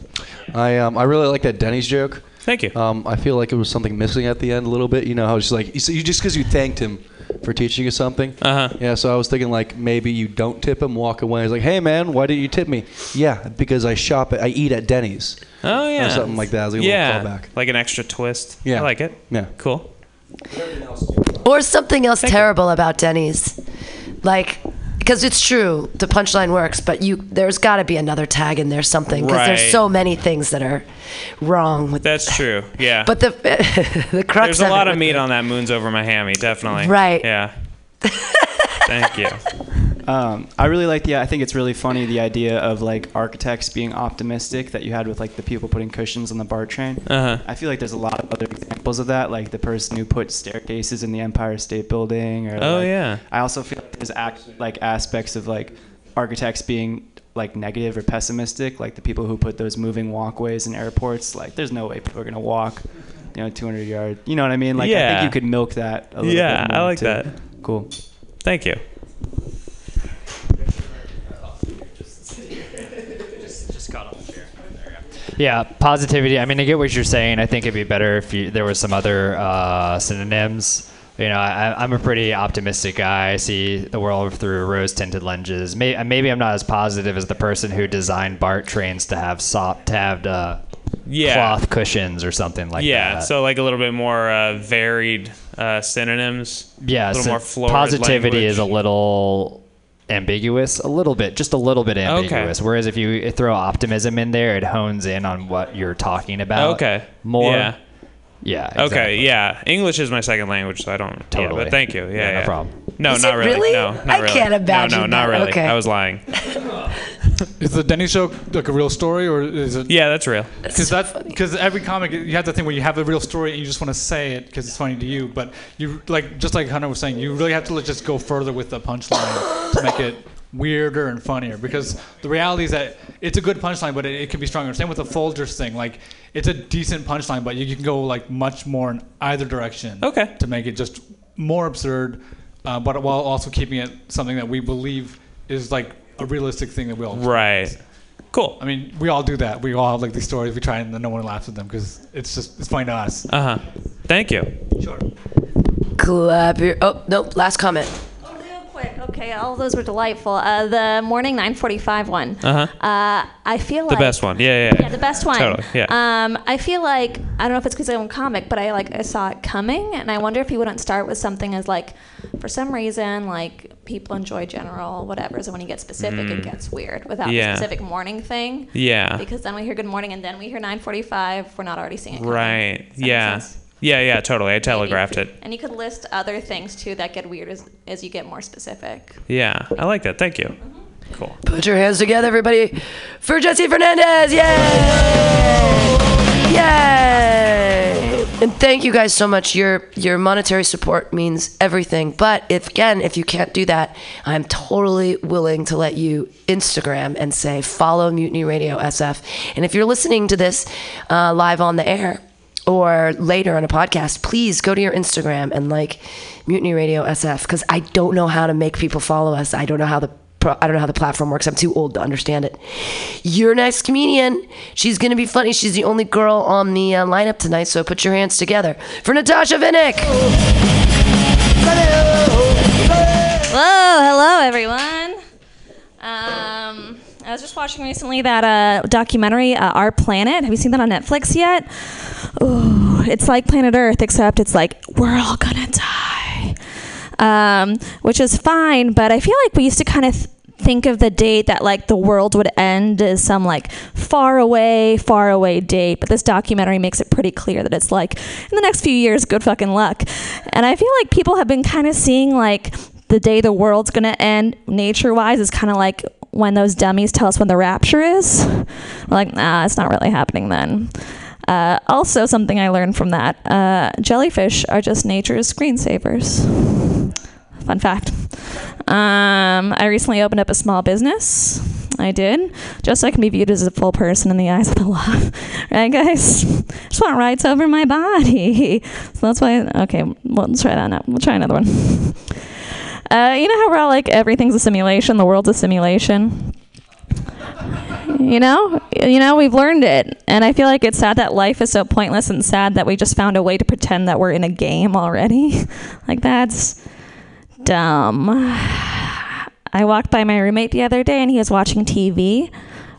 I um I really like that Denny's joke. Thank you. Um, I feel like it was something missing at the end a little bit. You know how it's like you, you just because you thanked him for teaching you something. Uh-huh. Yeah, so I was thinking like maybe you don't tip him, walk away. He's like, "Hey man, why didn't you tip me?" Yeah, because I shop at, I eat at Denny's. Oh yeah. Or something like that. As like yeah. callback. Like an extra twist. Yeah. I like it. Yeah. Cool. Or something else terrible about Denny's. Like, because it's true, the punchline works, but you there's got to be another tag in there something because there's so many things that are wrong with. That's true. Yeah. But the the crux there's a lot of meat on that moons over my hammy, definitely. Right. Yeah. Thank you. Um, I really like the. I think it's really funny the idea of like architects being optimistic that you had with like the people putting cushions on the BART train. Uh-huh. I feel like there's a lot of other examples of that, like the person who put staircases in the Empire State Building. Or Oh, like- yeah. I also feel like there's act, like aspects of like architects being like negative or pessimistic, like the people who put those moving walkways in airports. Like, there's no way people are gonna walk, you know, 200 yards. You know what I mean? Like, I think you could milk that. A little Yeah, bit I like too. that. Cool. Thank you. Yeah, positivity. I mean, I get what you're saying. I think it'd be better if you, there was some other uh, synonyms. You know, I, I'm a pretty optimistic guy. I see the world through rose-tinted lenses. Maybe, maybe I'm not as positive as the person who designed BART trains to have soft, to have uh, Yeah. cloth cushions or something like yeah. that. Yeah, so like a little bit more uh, varied uh, synonyms. yeah, A little so more florid positivity is a little ambiguous, a little bit, just a little bit ambiguous. Whereas if you throw optimism in there, it hones in on what you're talking about. Okay. More. Yeah. Yeah. Okay. Yeah. English is my second language, so I don't. Yeah, Totally. but thank you. Yeah. Yeah, no yeah. problem. No, Is not really. really? No, not I really. can't No, imagine no, not that. really. Okay. I was lying. Is the Denny show like a real story, or is it? Yeah, that's real. Because that because every comic you have the thing where you have a real story and you just want to say it because it's funny to you, but you like just like Hunter was saying, you really have to just go further with the punchline to make it weirder and funnier. Because the reality is that it's a good punchline, but it, it can be stronger. Same with the Folgers thing, like it's a decent punchline, but you, you can go like much more in either direction. Okay. To make it just more absurd, uh, but while also keeping it something that we believe is like a realistic thing that we all Right. Cool. I mean, we all do that. We all have like these stories. We try and then no one laughs at them because it's just it's funny to us. Uh huh. Thank you. Sure. Clap your. Oh no! Last comment. Quick, okay, all those were delightful. Uh, the morning 9:45 one. Uh-huh. Uh, I feel The like best one. Yeah, yeah. Yeah, the best one. Totally. Yeah. Um, I feel like I don't know if it's because I'm a comic, but I like I saw it coming, and I wonder if he wouldn't start with something as like, for some reason, like people enjoy general whatever. So when you get specific, it Mm. gets weird without Yeah. the specific morning thing. Yeah. Because then we hear good morning, and then we hear 9:45. We're not already seeing it. coming. Right. Yeah. sense? Yeah, yeah, totally. I telegraphed it. And you could list other things too that get weird as, as you get more specific. Yeah, I like that. Thank you. Cool. Put your hands together, everybody, for Jesse Fernandez! Yay! Yay! And thank you guys so much. Your your monetary support means everything. But if again, if you can't do that, I'm totally willing to let you Instagram and say follow Mutiny Radio SF. And if you're listening to this uh, live on the air or later on a podcast, please go to your Instagram and like Mutiny Radio SF because I don't know how to make people follow us. I don't know how the I don't know how the platform works. I'm too old to understand it. Your next comedian, she's gonna be funny. She's the only girl on the uh, lineup tonight, so put your hands together for Natasha Vinnick. Whoa, hello everyone. Um, I was just watching recently that uh, documentary, uh, Our Planet. Have you seen that on Netflix yet? Ooh, it's like Planet Earth, except it's like we're all gonna die, um, which is fine. But I feel like we used to kind of. Th- think of the date that like the world would end as some like far away far away date but this documentary makes it pretty clear that it's like in the next few years good fucking luck and i feel like people have been kind of seeing like the day the world's gonna end nature wise is kind of like when those dummies tell us when the rapture is we're like nah it's not really happening then uh, also something i learned from that uh, jellyfish are just nature's screensavers fun fact um, I recently opened up a small business. I did, just so I can be viewed as a full person in the eyes of the law. right, guys? Just want rights over my body. So that's why. Okay, well, try that now. We'll try another one. Uh, you know how we're all like everything's a simulation, the world's a simulation. You know, you know, we've learned it, and I feel like it's sad that life is so pointless and sad that we just found a way to pretend that we're in a game already. like that's dumb. I walked by my roommate the other day and he was watching TV,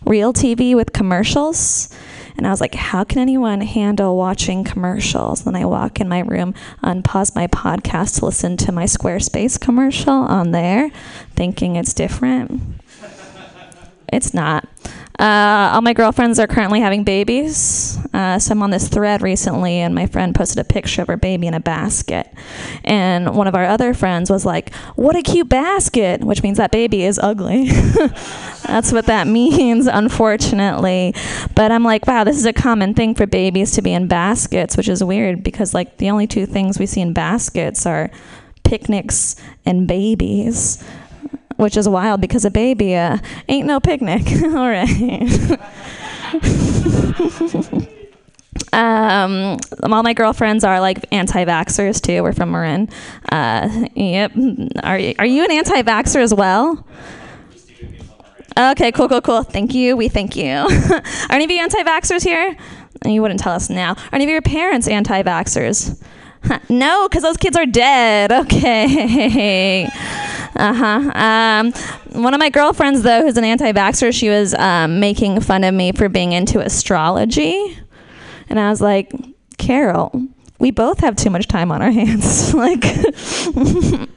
real TV with commercials. And I was like, how can anyone handle watching commercials? Then I walk in my room, unpause my podcast to listen to my Squarespace commercial on there, thinking it's different. It's not. Uh, all my girlfriends are currently having babies. Uh, so I'm on this thread recently, and my friend posted a picture of her baby in a basket. And one of our other friends was like, What a cute basket, which means that baby is ugly. That's what that means, unfortunately. But I'm like, wow, this is a common thing for babies to be in baskets, which is weird because, like, the only two things we see in baskets are picnics and babies which is wild because a baby uh, ain't no picnic. All right. um, all my girlfriends are like anti-vaxxers too. We're from Marin. Uh, yep. Are you, are you an anti-vaxxer as well? Okay, cool, cool, cool. Thank you. We thank you. are any of you anti-vaxxers here? You wouldn't tell us now. Are any of your parents anti-vaxxers? Huh, No, because those kids are dead. Okay. Uh huh. Um, one of my girlfriends, though, who's an anti vaxxer, she was um, making fun of me for being into astrology. And I was like, Carol, we both have too much time on our hands. like,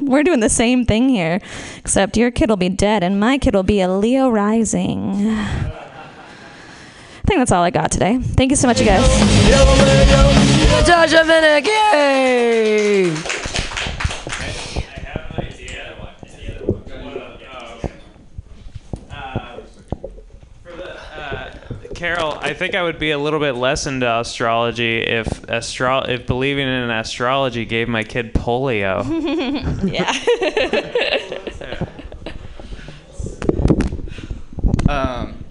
we're doing the same thing here, except your kid will be dead and my kid will be a Leo rising. I think that's all I got today. Thank you so much, you guys. Natasha Vinnick, yay! Carol, I think I would be a little bit less into astrology if astro- if believing in astrology gave my kid polio. yeah. Um,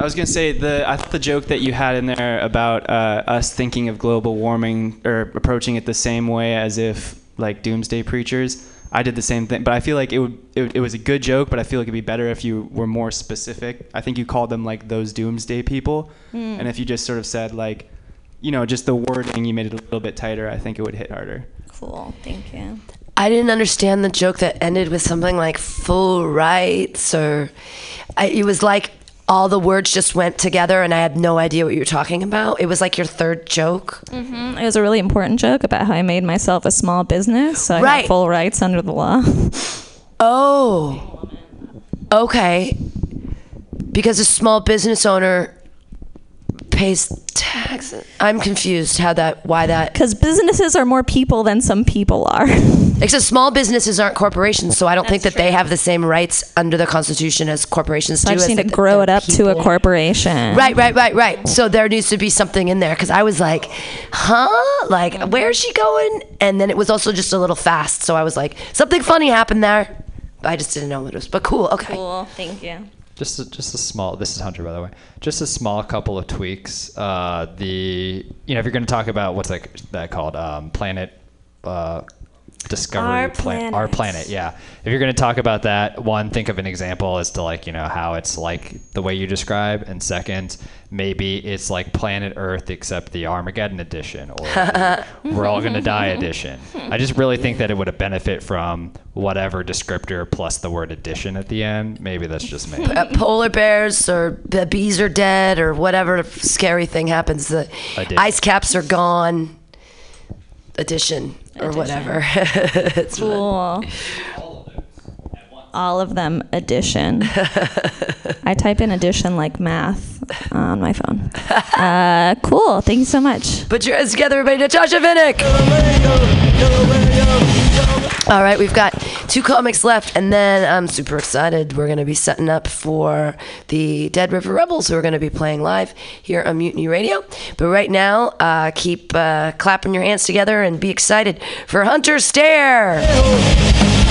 I was gonna say the I thought the joke that you had in there about uh, us thinking of global warming or approaching it the same way as if like doomsday preachers. I did the same thing, but I feel like it would it, it was a good joke, but I feel like it'd be better if you were more specific. I think you called them like those doomsday people, Hmm. and if you just sort of said like, you know, just the wording, you made it a little bit tighter. I think it would hit harder. Cool. Thank you. I didn't understand the joke that ended with something like full rights or I, it was like all the words just went together and I had no idea what you were talking about. It was like your third joke. hmm It was a really important joke about how I made myself a small business, so I Right. have full rights under the law. Oh. Okay. Because a small business owner pays taxes. I'm confused how that why that Because businesses are more people than some people are. Except small businesses aren't corporations, so I don't think that they have the same rights under the Constitution as corporations So do. I just need to the- grow it up to a corporation. Right, right, right, right. So there needs to be something in there because I was like, huh? Like, where's she going? And then it was also just a little fast. So I was like, something funny happened there. I just didn't know what it was. But cool, okay. Cool. Thank you. Just a, just a small. This is Hunter, by the way. Just a small couple of tweaks. Uh, the you know if you're going to talk about what's that that called um, planet. Uh, Discovery Our Plan- our planet. planet, yeah. If you're going to talk about that, one, think of an example as to like you know how it's like the way you describe, and second, maybe it's like Planet Earth except the Armageddon edition or We're All Gonna Die edition. I just really think that it would have benefit from whatever descriptor plus the word edition at the end. Maybe that's just me. Uh, polar bears or the bees are dead or whatever scary thing happens. The ice caps are gone. Addition or whatever. it's Cool. All of them addition. I type in addition like math on my phone. Uh, cool. Thank you so much. Put your hands together, everybody. Natasha Vinnick. All right, we've got two comics left, and then I'm super excited. We're going to be setting up for the Dead River Rebels, who are going to be playing live here on Mutiny Radio. But right now, uh, keep uh, clapping your hands together and be excited for Hunter Stare.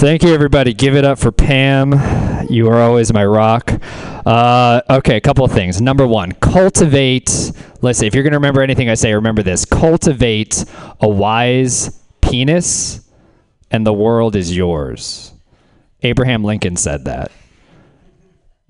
Thank you, everybody. Give it up for Pam. You are always my rock. Uh, okay, a couple of things. Number one, cultivate. Let's see, if you're going to remember anything I say, remember this cultivate a wise penis, and the world is yours. Abraham Lincoln said that.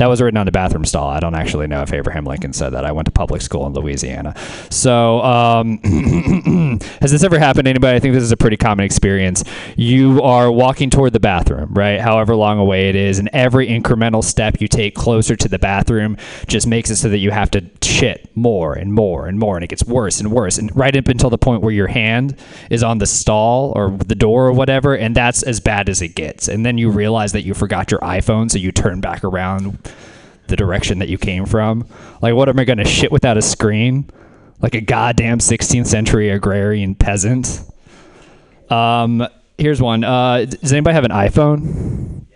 That was written on the bathroom stall. I don't actually know if Abraham Lincoln said that. I went to public school in Louisiana. So, um, has this ever happened to anybody? I think this is a pretty common experience. You are walking toward the bathroom, right? However long away it is, and every incremental step you take closer to the bathroom just makes it so that you have to shit more and more and more, and it gets worse and worse, and right up until the point where your hand is on the stall or the door or whatever, and that's as bad as it gets. And then you realize that you forgot your iPhone, so you turn back around the direction that you came from. Like, what am I going to shit without a screen? Like a goddamn 16th century agrarian peasant? Um, here's one. Uh, does anybody have an iPhone?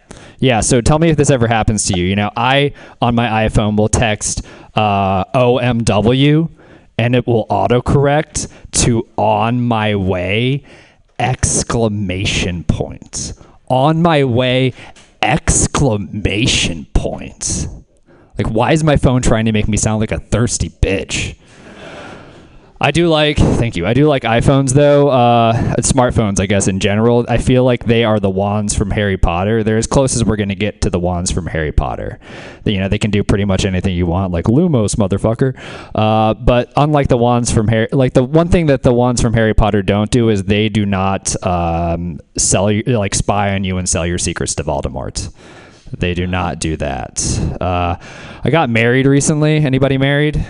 Yeah, so tell me if this ever happens to you. You know, I, on my iPhone, will text uh, OMW and it will autocorrect to on my way exclamation point. On my way exclamation point. Like, why is my phone trying to make me sound like a thirsty bitch? I do like, thank you. I do like iPhones though. Uh, smartphones, I guess in general. I feel like they are the wands from Harry Potter. They're as close as we're gonna get to the wands from Harry Potter. You know, they can do pretty much anything you want, like Lumos, motherfucker. Uh, but unlike the wands from Harry, like the one thing that the wands from Harry Potter don't do is they do not um, sell you, like spy on you and sell your secrets to Voldemort. They do not do that. Uh, I got married recently. Anybody married?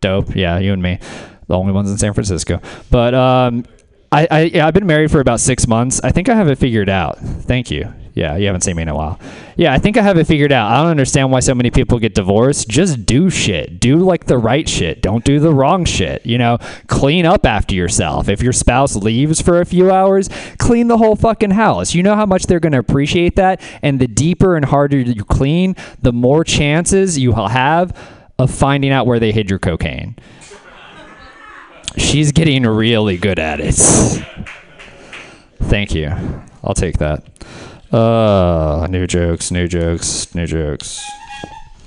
dope. Yeah, you and me, the only ones in San Francisco. But um, I, I yeah, I've been married for about six months. I think I have it figured out. Thank you. Yeah, you haven't seen me in a while. Yeah, I think I have it figured out. I don't understand why so many people get divorced. Just do shit. Do like the right shit. Don't do the wrong shit. You know, clean up after yourself. If your spouse leaves for a few hours, clean the whole fucking house. You know how much they're going to appreciate that. And the deeper and harder you clean, the more chances you will have of finding out where they hid your cocaine. She's getting really good at it. Thank you. I'll take that. Uh, new jokes, new jokes, new jokes.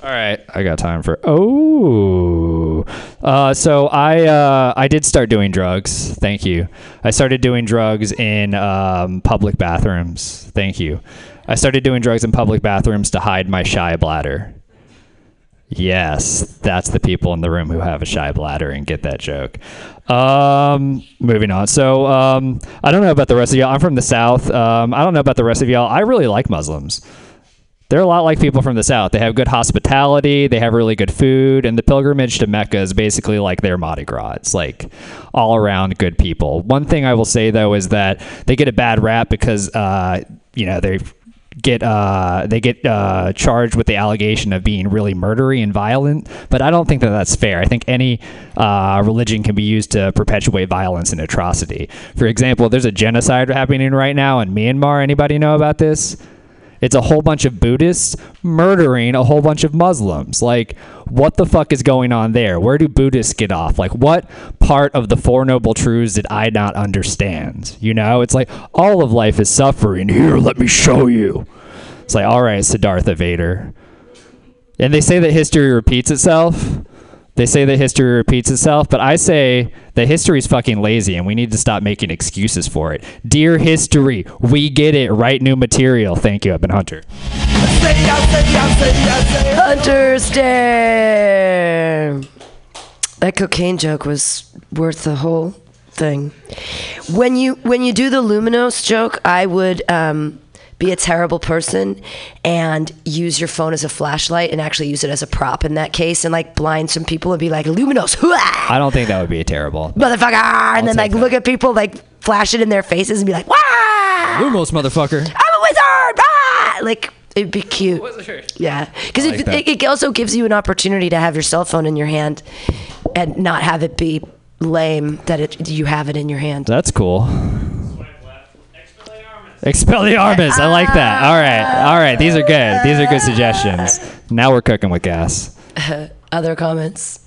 All right, I got time for oh. Uh, so I uh, I did start doing drugs. Thank you. I started doing drugs in um, public bathrooms. Thank you. I started doing drugs in public bathrooms to hide my shy bladder. Yes, that's the people in the room who have a shy bladder and get that joke. Um, moving on. So um, I don't know about the rest of y'all. I'm from the South. Um, I don't know about the rest of y'all. I really like Muslims. They're a lot like people from the South. They have good hospitality. They have really good food, and the pilgrimage to Mecca is basically like their Mardi Gras. It's like all around good people. One thing I will say though is that they get a bad rap because uh, you know they get uh, they get uh, charged with the allegation of being really murdery and violent. But I don't think that that's fair. I think any uh, religion can be used to perpetuate violence and atrocity. For example, there's a genocide happening right now in Myanmar. Anybody know about this? It's a whole bunch of Buddhists murdering a whole bunch of Muslims. Like, what the fuck is going on there? Where do Buddhists get off? Like, what part of the Four Noble Truths did I not understand? You know, it's like all of life is suffering. Here, let me show you. It's like, all right, Siddhartha Vader. And they say that history repeats itself. They say that history repeats itself, but I say that history is fucking lazy and we need to stop making excuses for it. Dear history, we get it. Write new material. Thank you. I've been Hunter. Hunter's Day. That cocaine joke was worth the whole thing. When you when you do the luminous joke, I would um, be a terrible person and use your phone as a flashlight and actually use it as a prop in that case and like blind some people and be like luminous, hooah, I don't think that would be a terrible. motherfucker, and then like look at people like flash it in their faces and be like, wow, Lumos, motherfucker. I'm a wizard, ah! like. It'd be cute. Yeah, because like it, it, it also gives you an opportunity to have your cell phone in your hand and not have it be lame that it, you have it in your hand. That's cool. Expelliarmus. I like that. All right. All right. These are good. These are good suggestions. Now we're cooking with gas. Other comments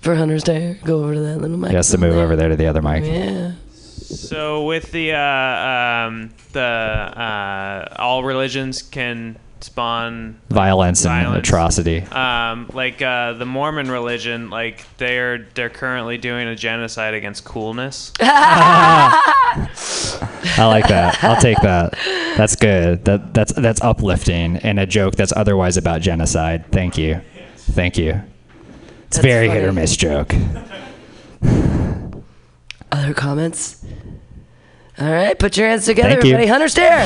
for Hunter's Day? Go over to that little mic. He has to move over there to the other mic. Yeah. So with the uh, um, the uh, all religions can spawn Violence and Violence. atrocity. um, like uh, the Mormon religion, like they're they're currently doing a genocide against coolness. I I like that. I'll take that. That's good. That that's that's uplifting and a joke that's otherwise about genocide. Thank you. Thank you. It's That's very hit or miss joke. Other comments? All right, put your hands together, Thank you. everybody. Hunter Stare.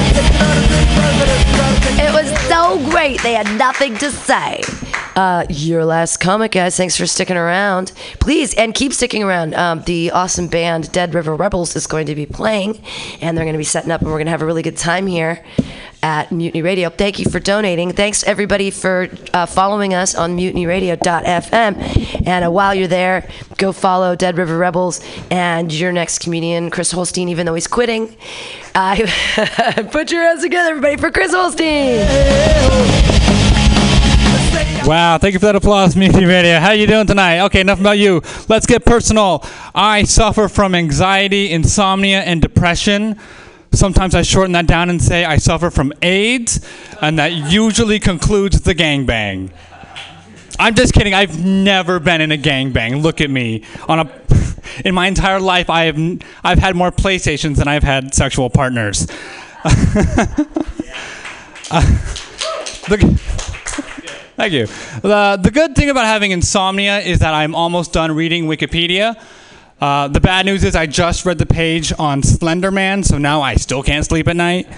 It was so great. They had nothing to say. Uh, your last comic, guys. Thanks for sticking around. Please, and keep sticking around. Um, the awesome band Dead River Rebels is going to be playing, and they're going to be setting up, and we're going to have a really good time here at Mutiny Radio. Thank you for donating. Thanks, everybody, for uh, following us on mutinyradio.fm. And uh, while you're there, go follow Dead River Rebels and your next comedian, Chris Holstein, even though he's quitting. Uh, put your hands together, everybody, for Chris Holstein. Wow, thank you for that applause, Mutiny Radio. How you doing tonight? Okay, enough about you. Let's get personal. I suffer from anxiety, insomnia, and depression. Sometimes I shorten that down and say I suffer from AIDS, and that usually concludes the gangbang. I'm just kidding. I've never been in a gangbang. Look at me. On a, in my entire life, I have I've had more PlayStations than I've had sexual partners. Uh, the, Thank you. The, the good thing about having insomnia is that I'm almost done reading Wikipedia. Uh, the bad news is I just read the page on Slender Man, so now I still can't sleep at night.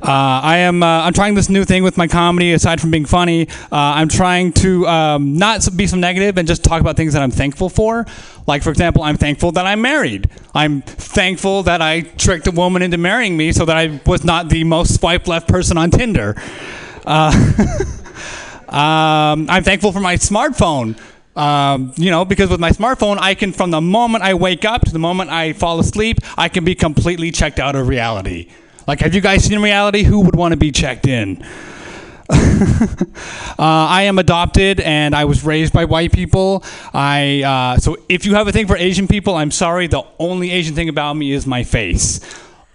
Uh, I am. Uh, I'm trying this new thing with my comedy. Aside from being funny, uh, I'm trying to um, not be so negative and just talk about things that I'm thankful for. Like, for example, I'm thankful that I'm married. I'm thankful that I tricked a woman into marrying me so that I was not the most swipe left person on Tinder. Uh, um, I'm thankful for my smartphone. Um, you know, because with my smartphone, I can, from the moment I wake up to the moment I fall asleep, I can be completely checked out of reality. Like, have you guys seen reality? Who would want to be checked in? uh, I am adopted and I was raised by white people. I uh, so if you have a thing for Asian people, I'm sorry. The only Asian thing about me is my face.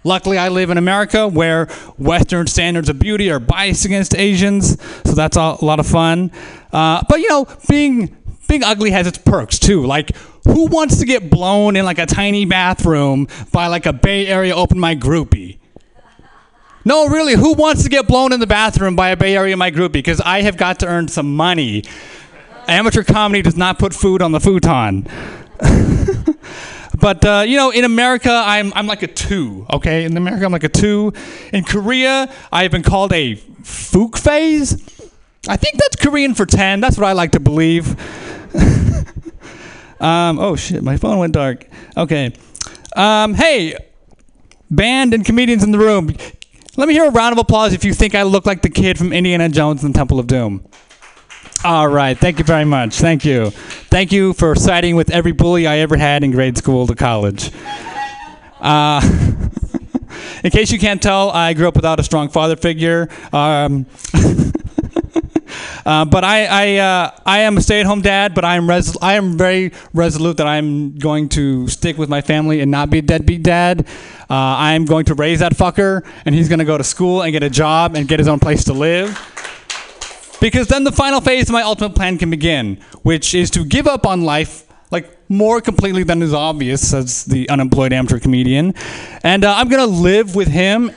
Luckily, I live in America where Western standards of beauty are biased against Asians, so that's a lot of fun. Uh, but you know, being being ugly has its perks too. Like, who wants to get blown in like a tiny bathroom by like a Bay Area open mic groupie? No, really, who wants to get blown in the bathroom by a Bay Area mic groupie? Because I have got to earn some money. Amateur comedy does not put food on the futon. But uh, you know, in America, I'm I'm like a two. Okay, in America, I'm like a two. In Korea, I have been called a fook phase. I think that's Korean for ten. That's what I like to believe. um, oh shit, my phone went dark. Okay. Um, hey, band and comedians in the room, let me hear a round of applause if you think I look like the kid from Indiana Jones and the Temple of Doom. All right. Thank you very much. Thank you. Thank you for siding with every bully I ever had in grade school to college. Uh, in case you can't tell, I grew up without a strong father figure. Um, uh, but I, I, uh, I am a stay-at-home dad. But I am, res- I am very resolute that I'm going to stick with my family and not be a deadbeat dad. Uh, I'm going to raise that fucker, and he's going to go to school and get a job and get his own place to live. Because then the final phase of my ultimate plan can begin, which is to give up on life, like more completely than is obvious, as the unemployed amateur comedian. And uh, I'm gonna live with him,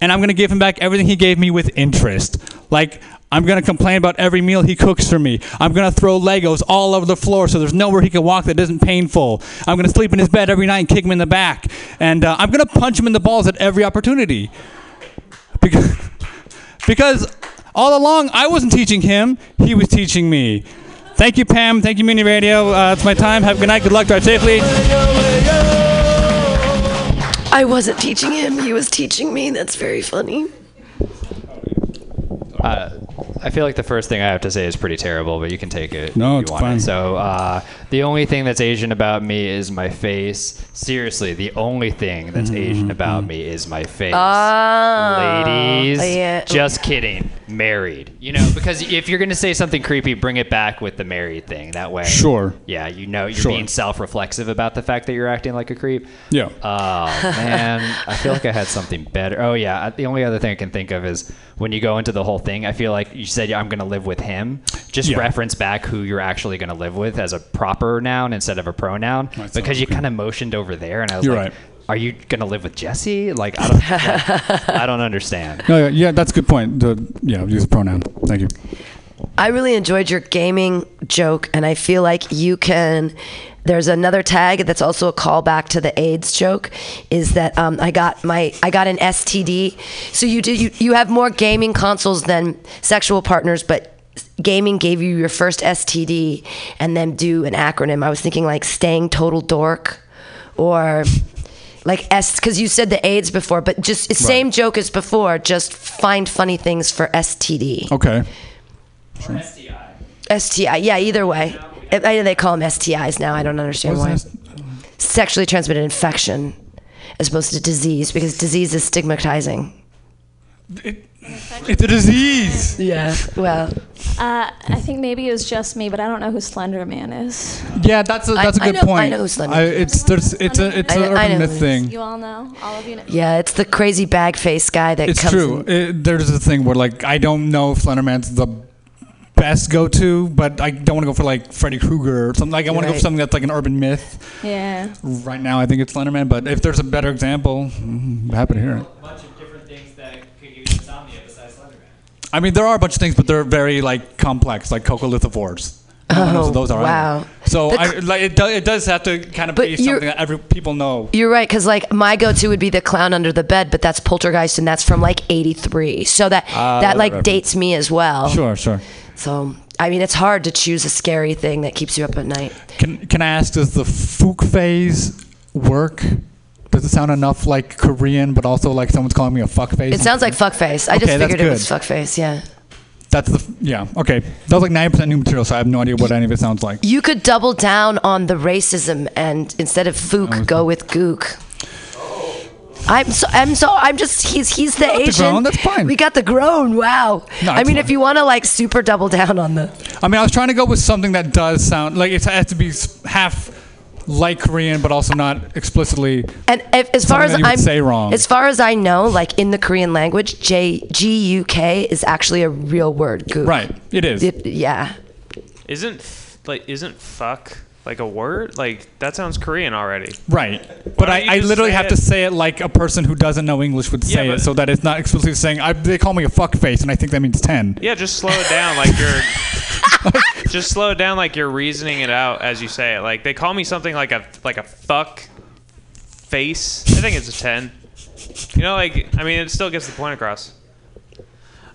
and I'm gonna give him back everything he gave me with interest. Like, I'm gonna complain about every meal he cooks for me. I'm gonna throw Legos all over the floor so there's nowhere he can walk that isn't painful. I'm gonna sleep in his bed every night and kick him in the back. And uh, I'm gonna punch him in the balls at every opportunity. Because, because all along, I wasn't teaching him, he was teaching me. Thank you, Pam. Thank you, Mutiny Radio. Uh, it's my time. Have a good night. Good luck. Drive safely. I wasn't teaching him, he was teaching me. That's very funny. Uh, I feel like the first thing I have to say is pretty terrible, but you can take it. No, if you it's want it. fine. So uh, the only thing that's Asian about me is my face. Seriously, the only thing that's Mm-hmm, Asian about me is my face. Ah, Ladies, yeah. just kidding. Married, you know, because if you're gonna say something creepy, bring it back with the married thing. That way, Sure. Yeah, you know, you're Sure. being self-reflexive about the fact that you're acting like a creep. Yeah. Oh man, I feel like I had something better. Oh yeah, the only other thing I can think of is when you go into the whole thing. I feel like you said yeah, I'm going to live with him. Just Yeah. reference back who you're actually going to live with as a proper noun instead of a pronoun, because you kind of motioned over there, and I was You're like, right. are you gonna live with Jesse? Like, I don't, like, I don't understand. No, yeah, yeah, that's a good point. The, yeah, use a pronoun. Thank you. I really enjoyed your gaming joke, and I feel like you can. There's another tag that's also a callback to the AIDS joke. Is that um, I got my I got an STD. So you did you you have more gaming consoles than sexual partners, but gaming gave you your first STD, and then do an acronym. I was thinking like staying total dork, or like S because you said the AIDS before, but just same joke as before. Just find funny things for STD. Okay. STI. STI. Yeah, either way. I they call them STIs now. I don't understand why. Sexually transmitted infection as opposed to disease because disease is stigmatizing. It's a disease. Yeah. Well, Uh, I think maybe it was just me, but I don't know who Slender Man is. Yeah, that's a that's a I good know- I point. know who Slender I- Man it's there's, it's a it's I an I urban myth thing. You all know, all of you know. yeah, it's the crazy bag face guy that It's comes. true. in- It, there's a thing where like I don't know if Slender Man's the best go to, but I don't want to go for like Freddy Krueger or something. Like I want to go for something that's like an urban myth. Yeah. Right now, I think it's Slender Man, but if there's a better example, I'm happy to hear it. bunch of different things that could give you insomnia besides Slenderman. I mean, there are a bunch of things, but they're very like complex, like coccolithophores. No Oh, those are. wow. either. So I, like, it, do, it does have to kind of But be something that every people know. You're right, because like my go-to would be the clown under the bed, but that's Poltergeist, and that's from like '83. So that Ah, that like dates me as well. Sure, sure. So I mean, it's hard to choose a scary thing that keeps you up at night. Can can I ask, does the Fook phase work? Does it sound enough like Korean, but also like someone's calling me a fuck face? It sounds like fuckface. I just Okay, that's figured it was fuckface. Yeah. That's the yeah. Okay, that was like ninety percent new material, so I have no idea what any of it sounds like. You could double down on the racism and instead of fook, oh, go with gook. I'm so I'm so I'm just he's he's the got the Asian. groan, that's fine. We got the groan. Wow. No, I mean, fine. if you want to like super double down on the I mean, I was trying to go with something that does sound like it has to be half like Korean, but also not explicitly. and if, as far as that you would I'm say wrong. as far as I know, like in the Korean language, J G U K is actually a real word. Gook. Right, it is. It- yeah. Isn't like isn't fuck like a word? Like that sounds Korean already. Right, but I, I literally have it? to say it like a person who doesn't know English would Yeah, say it, so that it's not explicitly saying. I, they call me a fuck face, and I think that means ten. Yeah, just slow it down like you're. just slow it down like you're reasoning it out as you say it. Like they call me something like a like a fuck face. I think it's a ten. You know, like I mean, it still gets the point across.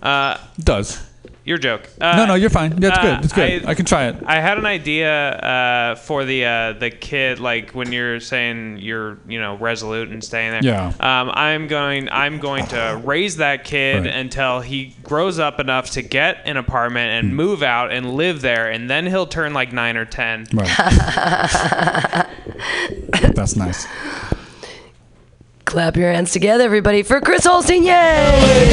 Uh, It does. Your joke. Uh, no, no, you're fine. That's uh, good. It's good. I, can try it. I had an idea uh, for the uh, the kid, like when you're saying you're you know resolute and staying there. Yeah. Um, I'm going I'm going to raise that kid Right. until he grows up enough to get an apartment and Hmm. move out and live there, and then he'll turn like nine or ten. That's nice. Clap your hands together, everybody, for Chris Holstein. Yay!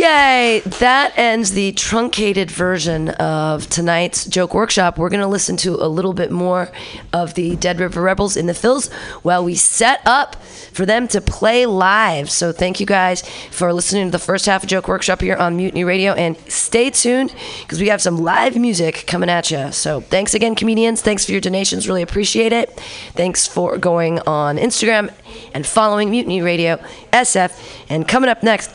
Yay! That ends the truncated version of tonight's joke workshop. We're going to listen to a little bit more of the Dead River Rebels in the fills while we set up for them to play live. So thank you guys for listening to the first half of Joke Workshop here on Mutiny Radio, and stay tuned because we have some live music coming at you. So thanks again, comedians. Thanks for your donations. Really appreciate it. Thanks for going on Instagram and following Mutiny Radio SF. And coming up next,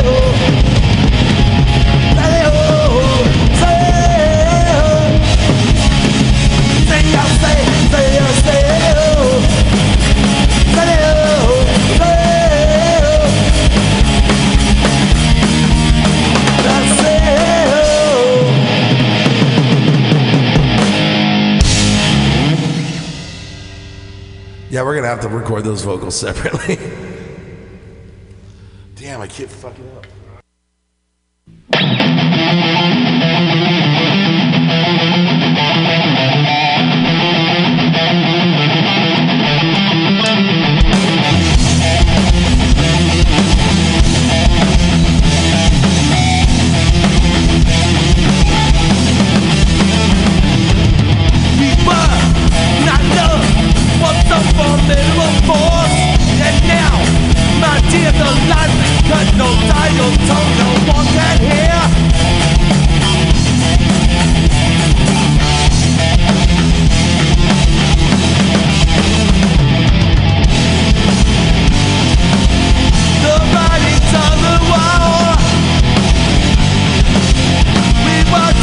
Yeah, we're gonna have to record those vocals separately. Damn, I keep fucking up. And now, my dear, the we cut, no dial no one can hear. The writing's on the wall. We were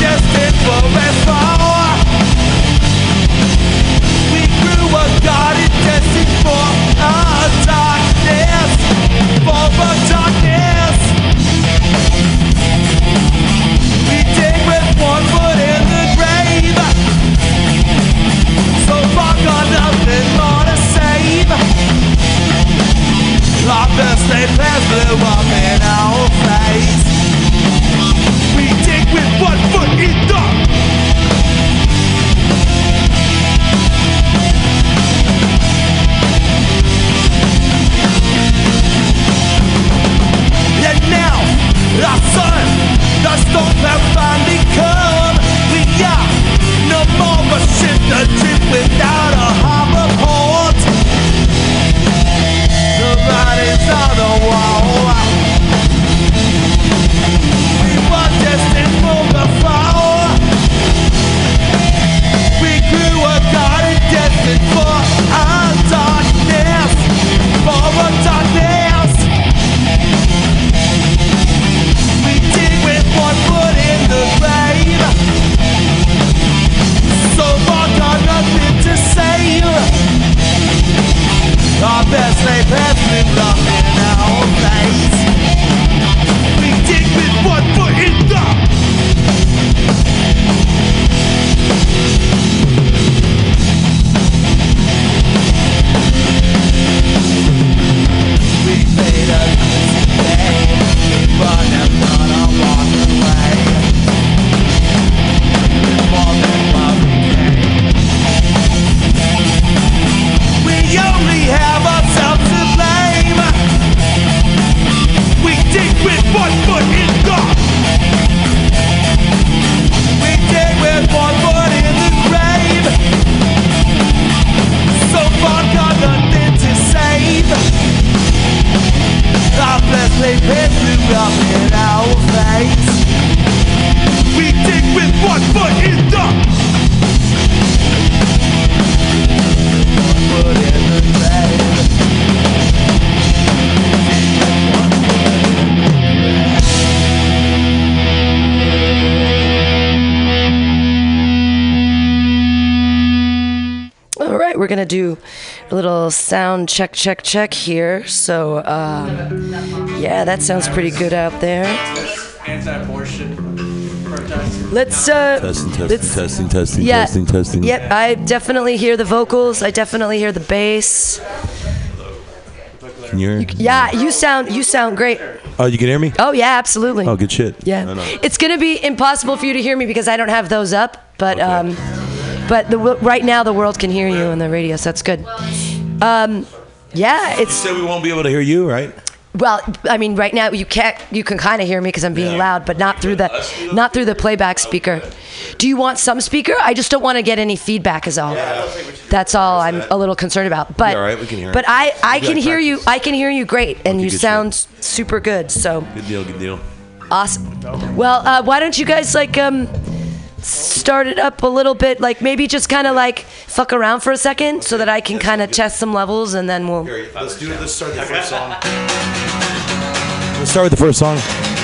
sound check, check, check here. So, uh, yeah, that sounds pretty good out there. Anti-abortion protest. Let's uh, Testing, testing, let's- testing, testing, yeah, testing, testing. Yep, I definitely hear the vocals. I definitely hear the bass. Can you hear? Yeah, you sound you sound great. Oh, you can hear me? Oh yeah, absolutely. Oh, good shit. Yeah, No, no. it's gonna be impossible for you to hear me because I don't have those up. But um, but the right now the world can hear you on the radio, so that's good. Um, yeah, it's. You said we won't be able to hear you, right? well. I mean, right now you can't. You can kind of hear me because I'm being loud, but not through the not through the playback speaker. Do you want some speaker? I just don't want to get any feedback. Is all. That's all I'm a little concerned about. But all right, we can hear but I I can like hear you. I can hear you great, and you sound super good. So. Good deal, good deal. Awesome. Well, uh, why don't you guys like um start it up a little bit? Like maybe just kind of like fuck around for a second, so that I can kind of test some levels, and then we'll. Let's do it. Let's start the first song. Let's start with the first song.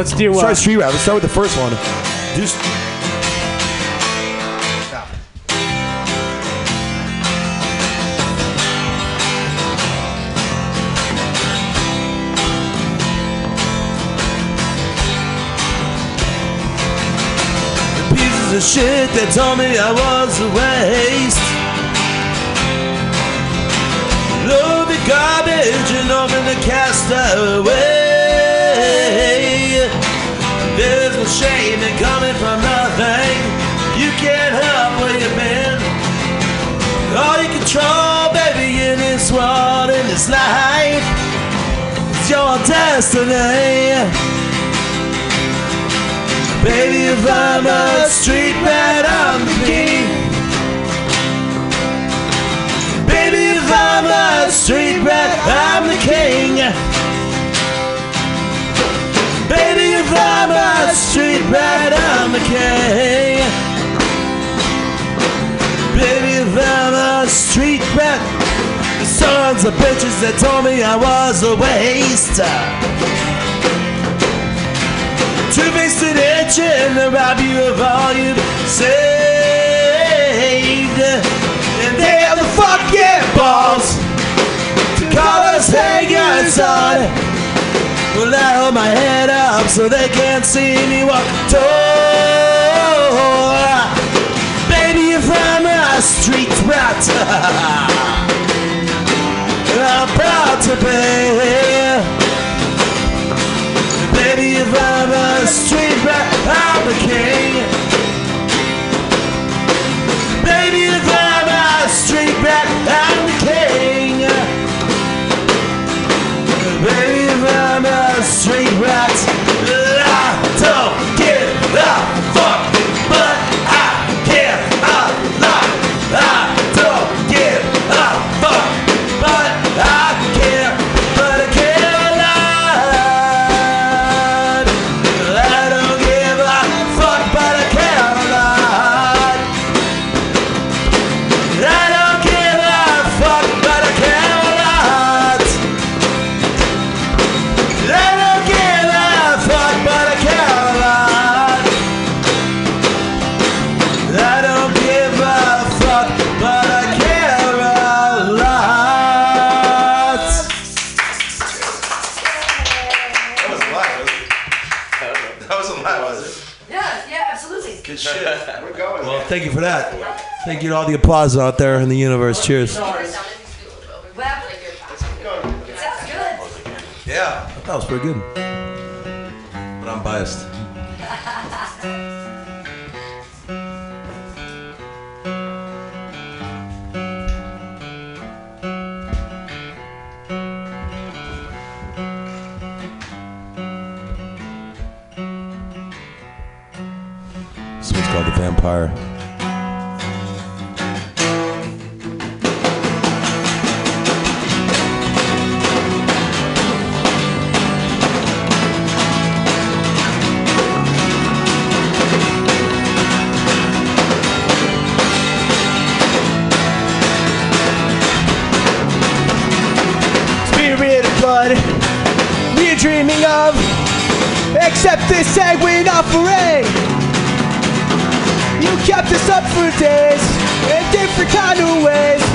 Let's let's do. Let's Uh, try Street Rat. Let's start with the first one. Just. Pieces of shit that told me I was a waste. Load the garbage and open the castaway. There's shame in coming from nothing. You can't help where you've been. All you control, baby, in this world, in this life, it's your destiny. Baby, if I'm a street rat, I'm the king. Baby, if I'm a street rat, I'm the king. I'm a street rat, I'm the king. Baby, I'm a street rat, the sons of bitches that told me I was a waste. Two-faced itching to rob you of all you've saved. And they have the fucking balls to call us hangers on. Well, I hold my head up so they can't see me walk tall. Baby, if I'm a street rat, I'm proud to be. Baby, if I'm a street rat, I'm the king. Thank you to all the applause out there in the universe. Cheers. Yeah, I thought it was pretty good. This sanguine offering. You kept us up for days in different kind of ways.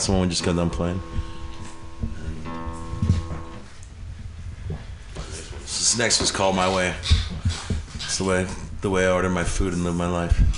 That's the one we just got done playing. This next was called My Way. It's the way the way I order my food and live my life.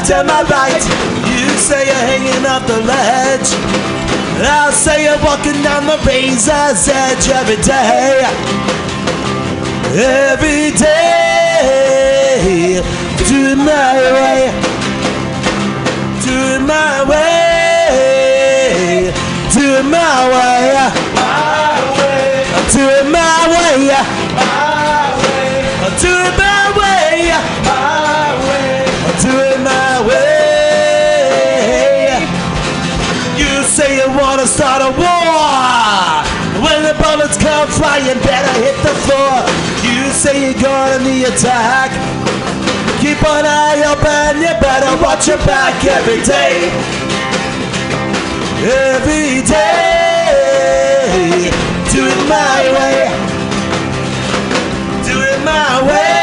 Left and my right. You say you're hanging off the ledge. I'll say you're walking down the razor's edge every day. Every day. Do it my way. Do it my way. Do it my way. Do it my way. Do it my way. Say you're gonna the attack. Keep an eye open, you better watch your back every day. Every day. Do it my way. Do it my way.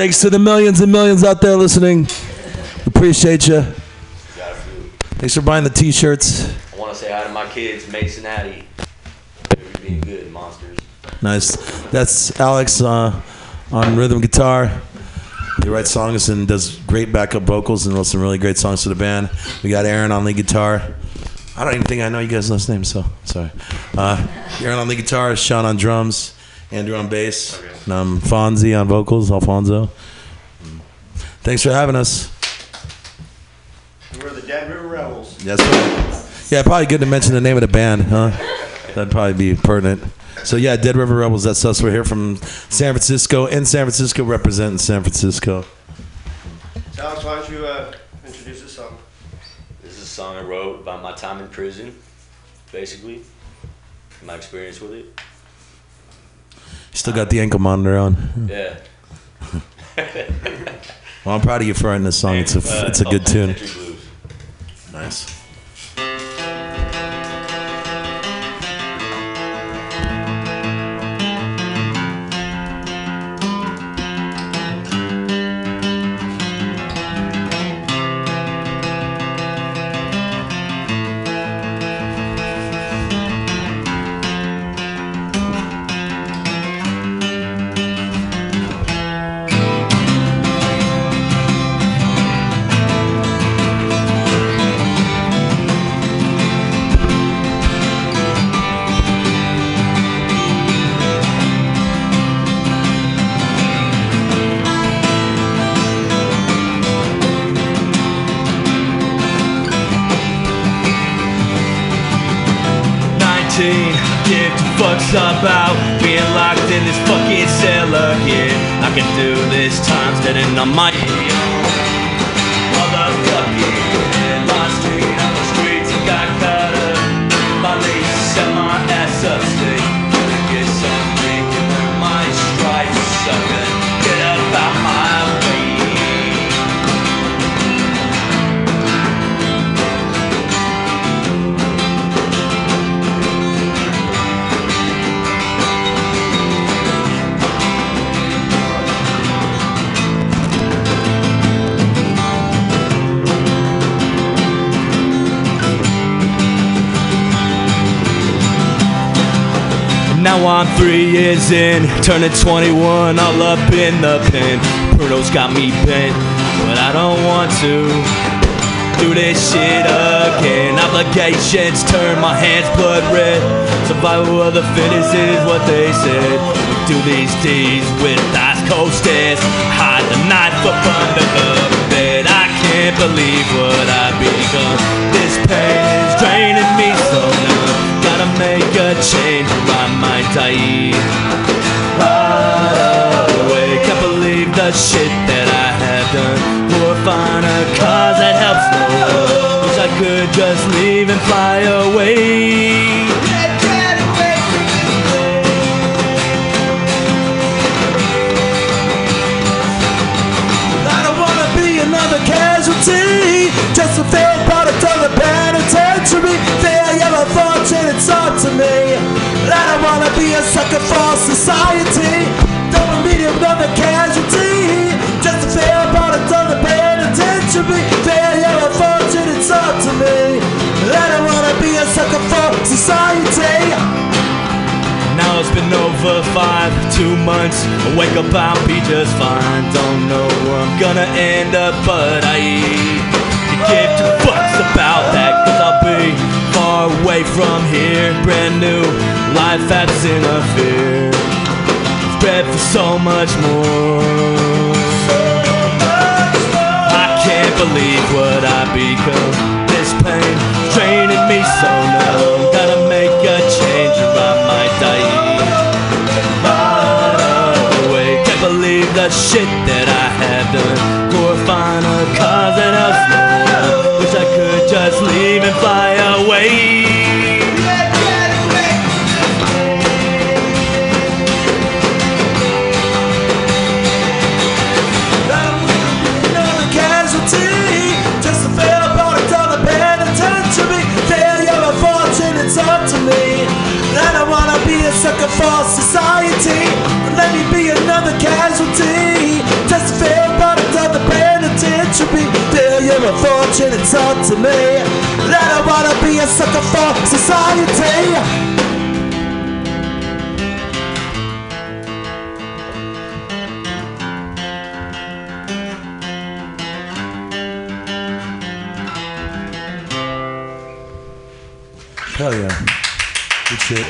Thanks to the millions and millions out there listening. Appreciate you. Thanks for buying the t-shirts. I want to say hi to my kids, Mason Hattie. They're being good monsters. Nice. That's Alex uh, on rhythm guitar. He writes songs and does great backup vocals and wrote some really great songs for the band. We got Aaron on lead guitar. I don't even think I know you guys' last names, so sorry. Uh, Aaron on lead guitar, Sean on drums, Andrew on bass, and I'm Fonzie on vocals, Alfonso. Thanks for having us. We're the Dead River Rebels. That's right. Yeah, probably good to mention the name of the band, huh? That'd probably be pertinent. So yeah, Dead River Rebels. That's us. We're here from San Francisco, in San Francisco, representing San Francisco. So Alex, why don't you uh, introduce this song? This is a song I wrote about my time in prison, basically, my experience with it. Still got the ankle monitor on. Yeah. Well, I'm proud of you for writing this song. It's a Uh, it's a good tune. Nice. Give two fucks about being locked in this fucking cell again. I can do this time standing on my Now I'm three years in, turning 21, all up in the pen. Bruno's got me bent, but I don't want to do this shit again. Obligations turn my hands blood red. Survival of the fittest is what they said. We do these deeds with eyes cold stares. Hide the knife up under the bed. I can't believe what I've become. This pain is draining me so numb. Make a change or I might die. Right away, can't believe the shit that I have done. For find a cause that helps no one. Wish I could just leave and fly away. I don't wanna be another casualty, just a failed product of the penitentiary. Failure of fortune, it's up to me. That I wanna be a sucker for society. Don't wanna be another casualty, just a failed product of the penitentiary. Failure of fortune, it's up to me. That I wanna be a sucker for society. Now it's been over five, two months. I wake up, I'll be just fine. Don't know where I'm gonna end up, but I give two fucks away from here. Brand new life at Fear. Spread for so much more. I can't believe what I become. This pain draining me so numb. Gotta make a change or I might die. Away, can't believe the shit that I have done. Glorifying a cause that I could just leave and fly away. Watching and talk to me. That I wanna be a sucker for society. Hell yeah. Good shit.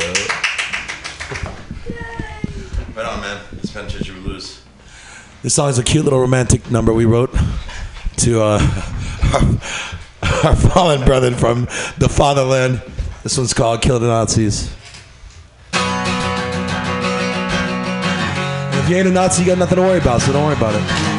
Right on, man. It's Penitentiary Blues. This song is a cute little romantic number we wrote to uh, our, fallen brethren from the fatherland. This one's called Kill the Nazis. If you ain't a Nazi, you got nothing to worry about, so don't worry about it.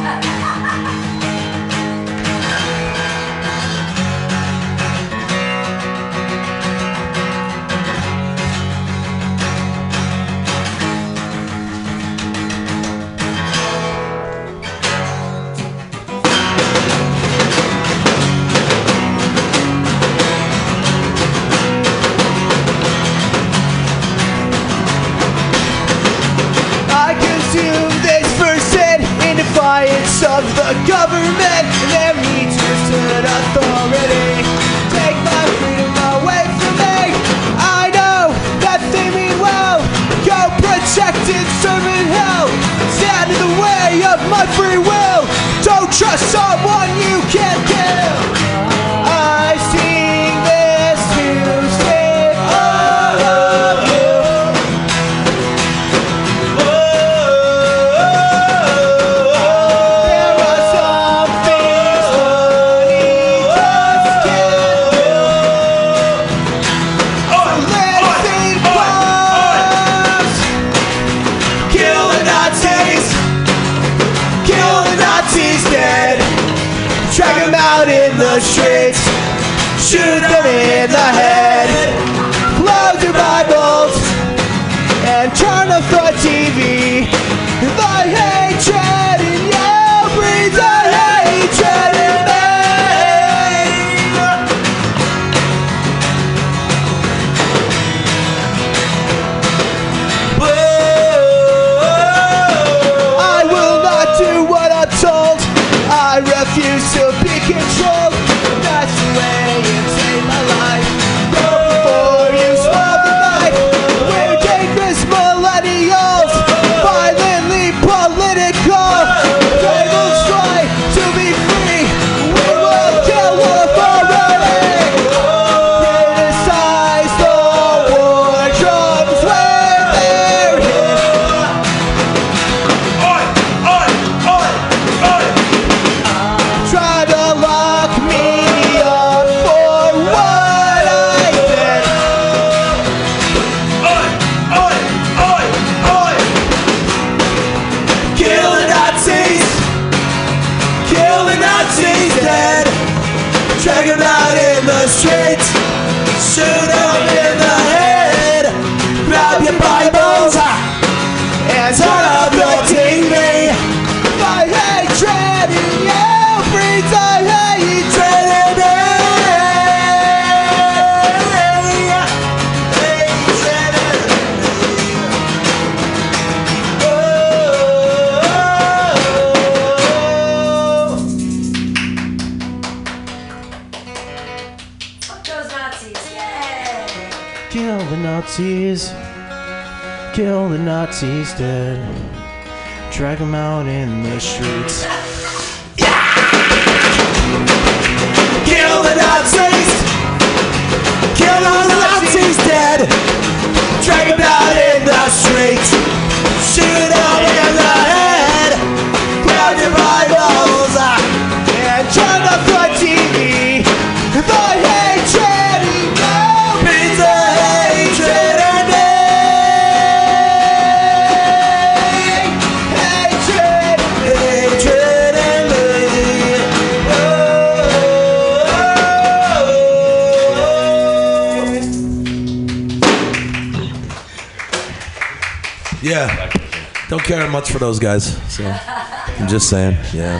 Much for those guys. So I'm just saying. Yeah.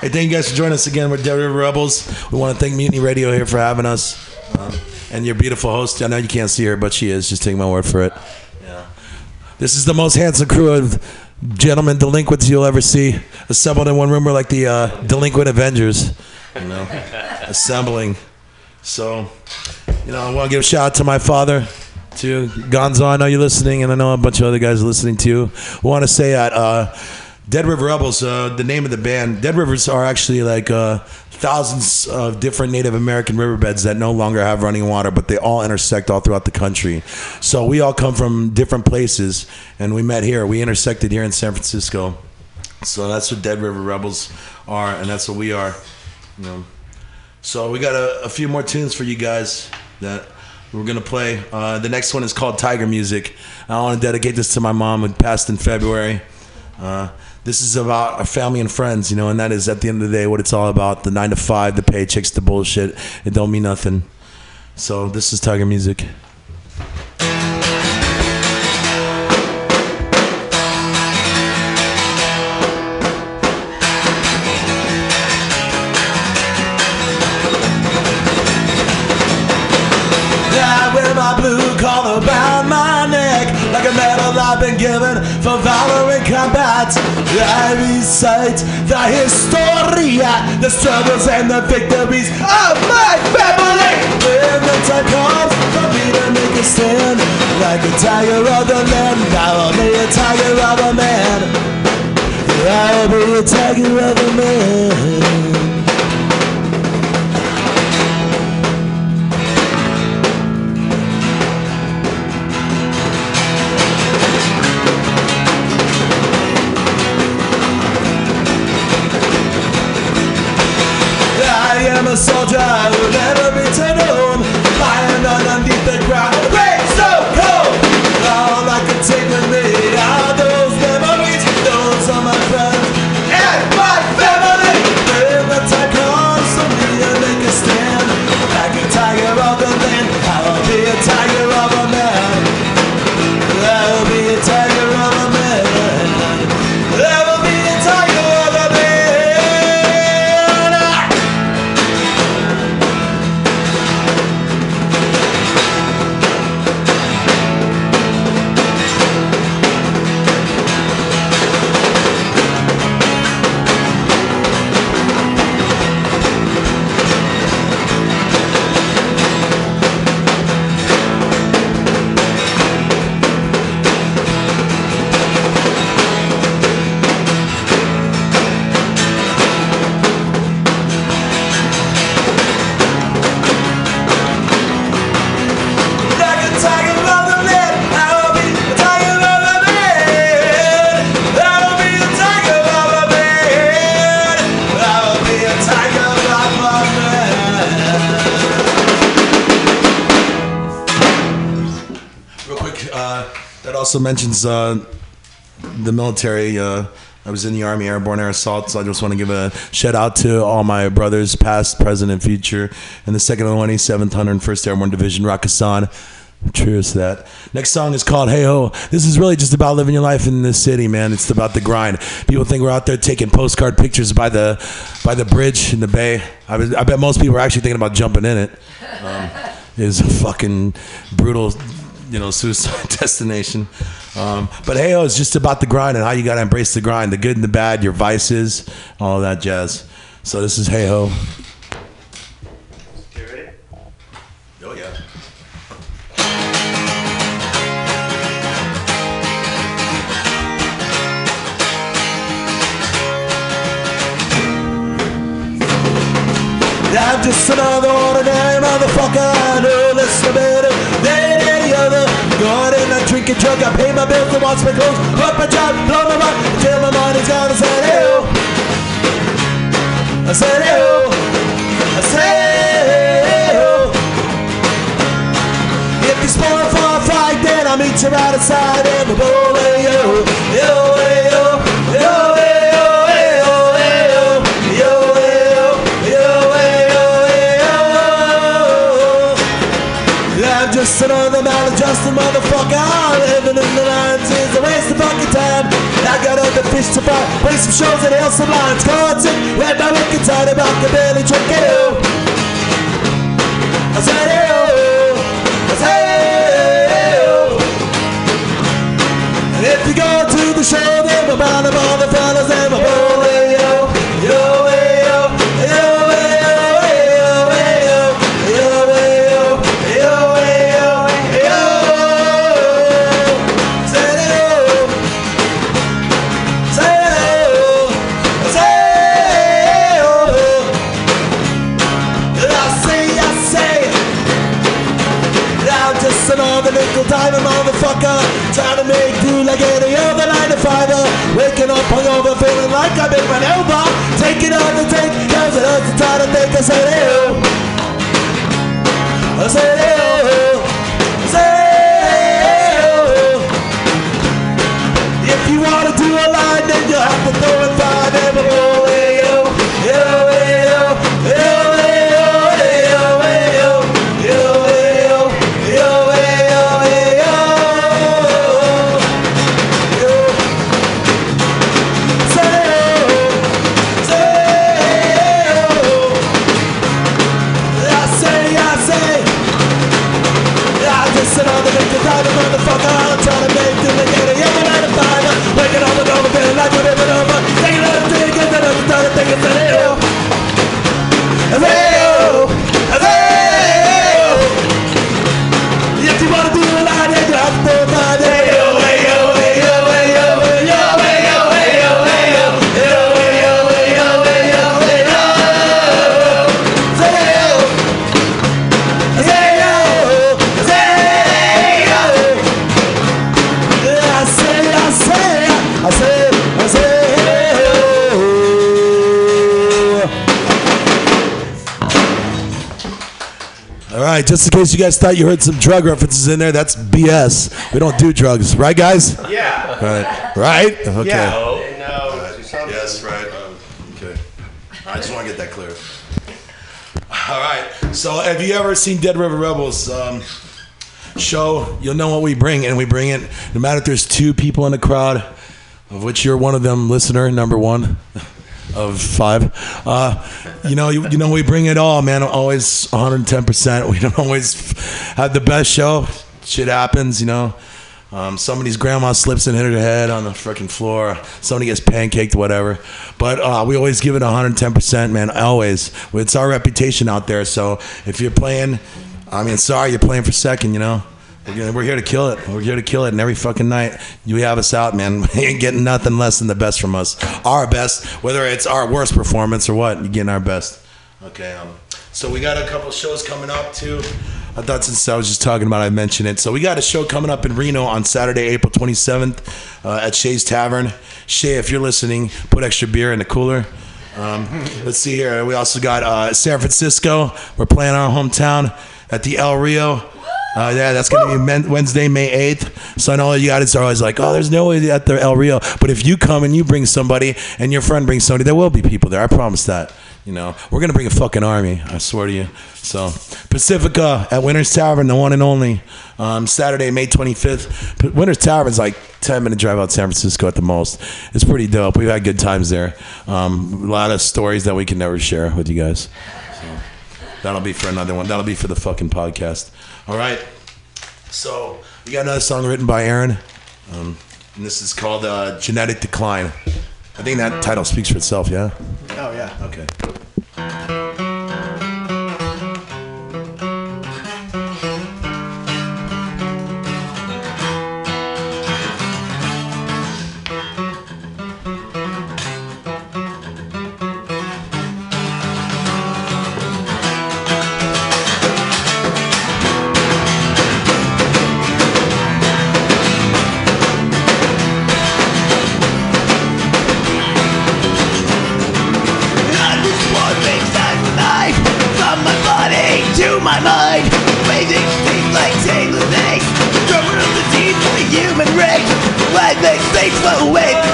Hey, thank you guys for joining us again. We're Dead River Rebels. We want to thank Mutiny Radio here for having us. Um, and your beautiful host. I know you can't see her, but she is. Just take my word for it. Yeah. This is the most handsome crew of gentlemen delinquents you'll ever see assembled in one room. We're like the uh, delinquent Avengers, you know, assembling. So, you know, I want to give a shout out to my father, to Gonzo. I know you're listening, and I know a bunch of other guys are listening to you. I want to say that uh, Dead River Rebels, uh, the name of the band, Dead Rivers are actually like uh, thousands of different Native American riverbeds that no longer have running water, but they all intersect all throughout the country. So we all come from different places, and we met here. We intersected here in San Francisco. So that's what Dead River Rebels are, and that's what we are. You know. So we got a, a few more tunes for you guys that we're gonna play. Uh, the next one is called Tiger Music. I want to dedicate this to my mom who passed in February. Uh, this is about our family and friends, you know, and that is at the end of the day what it's all about. The nine to five, the paychecks, the bullshit. It don't mean nothing. So this is Tiger Music. Combat. I recite the historia, the struggles and the victories of my family. When the time comes for me to make a stand, like a tiger of the land, I will be a tiger of a man. I will be a tiger of a man. Soldier who will never return home. Lying also mentions uh, the military. Uh, I was in the Army Airborne Air Assault, so I just want to give a shout out to all my brothers, past, present, and future, in the 2nd 187th 101st Airborne Division, Rakkasan. Cheers to that. Next song is called Hey Ho. This is really just about living your life in this city, man. It's about the grind. People think we're out there taking postcard pictures by the by the bridge in the bay. I, was, I bet most people are actually thinking about jumping in it. Um, a fucking brutal, you know, suicide destination. Um, but hey, it's just about the grind and how you got to embrace the grind, the good and the bad, your vices, all that jazz. So this is Hey Ho. Oh yeah. I'm just another ordinary motherfucker. Less better than any other. Going drink a drinking drunk, I pay my bills and wash my clothes. Work my job, blow my mind until my money's gone. I said, ew. I said, ew. I said, ew. If you spoil for a fight, then I'll meet you right outside in the bowl. Hey, yo, yo, maladjusted motherfucker. Living in the lines is a waste of fucking time. I got other fish to fry. Play some shows and hail some lines. Concert, read my records out about the belly trick. I said, ew. Oh. I said, ew. Oh. And if you go to the show, then my Cause it hurts think I said ew. I said ew. I said ew. If you wanna do a line, then you have to throw it five and right, just in case you guys thought you heard some drug references in there, that's BS. We don't do drugs, right, guys? Yeah. Right. Right? Okay. Yeah. No. Yes, right. Okay. I just want to get that clear. All right. So, have you ever seen Dead River Rebels um, show? You'll know what we bring, and we bring it no matter if there's two people in the crowd, of which you're one of them, listener number one of five. Uh, you know, you, you know, we bring it all, man. Always 110. percent We don't always have the best show. Shit happens, you know. Um, somebody's grandma slips and hit her head on the freaking floor. Somebody gets pancaked, whatever. But uh, we always give it 110%, man. Always. It's our reputation out there. So if you're playing, I mean, sorry, you're playing for second, you know. We're, here to kill it. We're here to kill it. And every fucking night, you have us out, man. You ain't getting nothing less than the best from us. Our best, whether it's our worst performance or what, you're getting our best. Okay. Um, so we got a couple shows coming up too. I thought since I was just talking about, I mentioned it. So we got a show coming up in Reno on Saturday, April 27th, uh, at Shea's Tavern. Shay, if you're listening, put extra beer in the cooler. Um, let's see here. We also got uh, San Francisco. We're playing our hometown at the El Rio. Uh, yeah, that's going to be Men- Wednesday, May 8th. So I know you guys are always like, oh, there's no way at the El Rio. But if you come and you bring somebody and your friend brings somebody, there will be people there. I promise that. You know, we're going to bring a fucking army. I swear to you. So Pacifica at Winter's Tavern, the one and only. Um, Saturday, May 25th. P- Winter's Tavern's like 10 minute drive out San Francisco at the most. It's pretty dope. We've had good times there. Um, a lot of stories that we can never share with you guys. So that'll be for another one. That'll be for the fucking podcast. All right. So we got another song written by Aaron, um, and this is called uh, "Genetic Decline." I think that title speaks for itself. Yeah. Oh yeah. Okay. Takes what away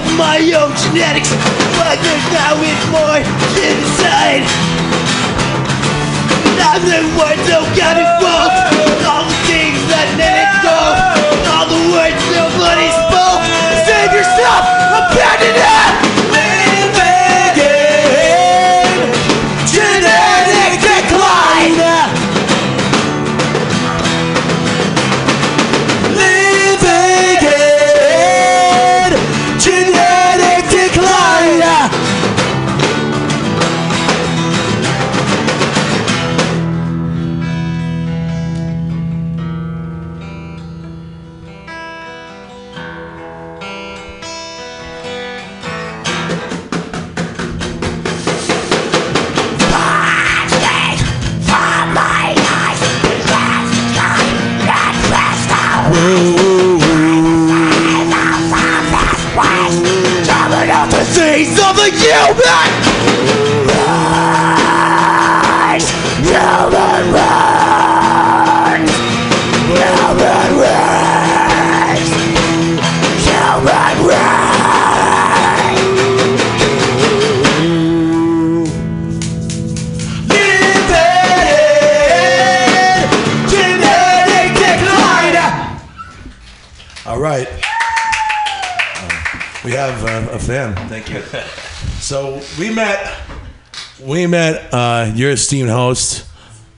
of my own genetics. But there's now is more genocide. I'm the one who got involved. All the things that men go, all the words nobody esteemed host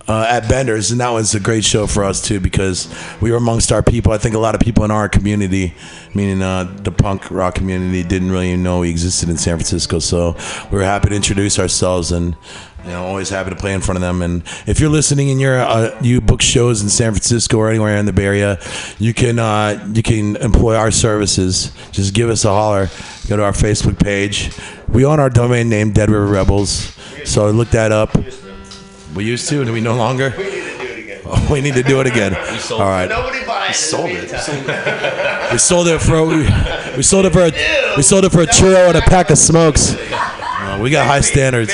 uh, at Bender's, and that was a great show for us too because we were amongst our people. I think a lot of people in our community, meaning uh, the punk rock community, didn't really know we existed in San Francisco. So we were happy to introduce ourselves and. You know, always happy to play in front of them. And if you're listening and you're uh, you book shows in San Francisco or anywhere in the Bay Area, you can uh, you can employ our services. Just give us a holler. Go to our Facebook page. We own our domain name Dead River Rebels, so look that up. We used to, and we no longer. We need to do it again. Oh, we need to do it again. All right. Nobody buys it. sold it. We sold it for we, we sold it for a, we sold it for a churro and a pack of smokes. Uh, we got high standards.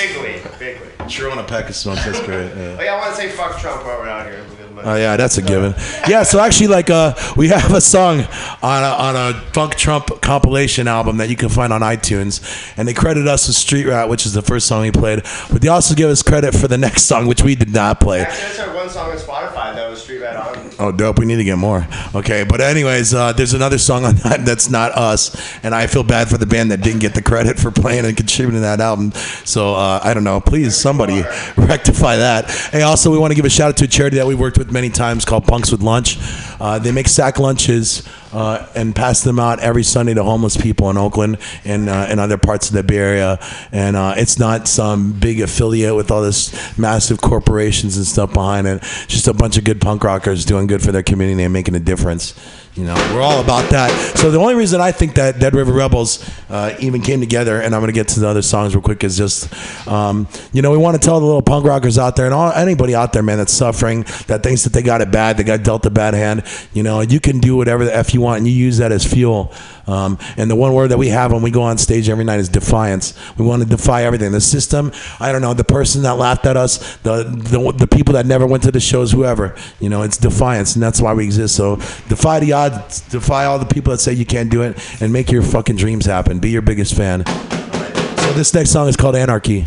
Big league. Big league. Churro and a pack of smokes. That's great. Yeah. Oh, yeah, I want to say fuck Trump while we're out here. Oh yeah, that's a given. Yeah, so actually, like, uh, we have a song on a, on a Funk Trump compilation album that you can find on iTunes, and they credit us with Street Rat, which is the first song we played. But they also give us credit for the next song, which we did not play. Actually, just heard one song on Spotify that was Street Rat on. Oh, dope. We need to get more. Okay, but anyways, uh, there's another song on that that's not us, and I feel bad for the band that didn't get the credit for playing and contributing that album. So uh, I don't know. Please, somebody rectify that. Hey, also, we want to give a shout out to a charity that we worked with many times called Punks with Lunch. Uh, they make sack lunches uh, and pass them out every Sunday to homeless people in Oakland and uh, other parts of the Bay Area. And uh, it's not some big affiliate with all this massive corporations and stuff behind it. It's just a bunch of good punk rockers doing good for their community and making a difference. You know, we're all about that. So the only reason I think that Dead River Rebels uh, even came together, and I'm going to get to the other songs real quick, is just, um, you know, we want to tell the little punk rockers out there and all, anybody out there, man, that's suffering, that thinks that they got it bad, they got dealt a bad hand. You know, you can do whatever the f you want, and you use that as fuel. Um, and the one word that we have when we go on stage every night is defiance. We want to defy everything. The system, I don't know, the person that laughed at us, the, the the people that never went to the shows, whoever. You know, it's defiance, and that's why we exist. So defy the odds, defy all the people that say you can't do it, and make your fucking dreams happen. Be your biggest fan. So this next song is called Anarchy.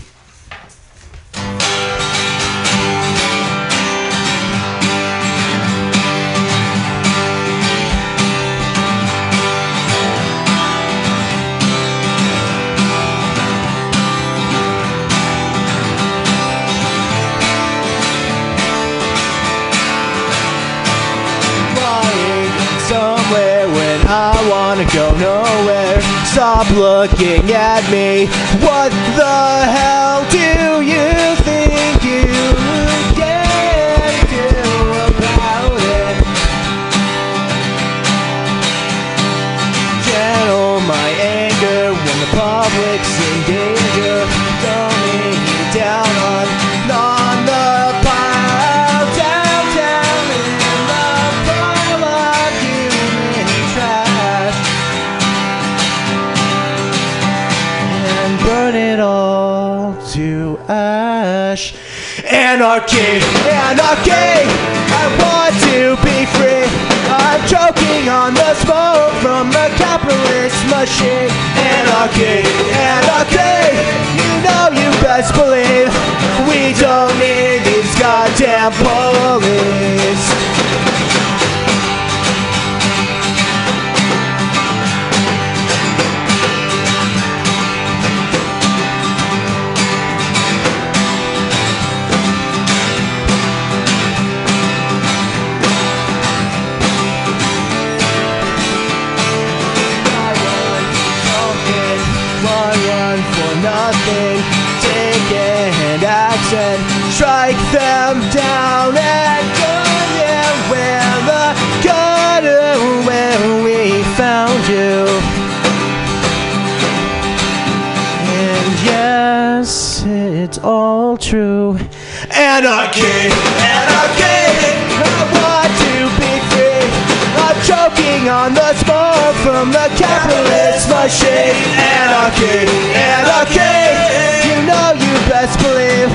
Stop looking at me. What the hell Anarchy, anarchy, you know you best believe we don't need these goddamn police. On the smoke from the capitalist machine. Anarchy, anarchy. You know you best believe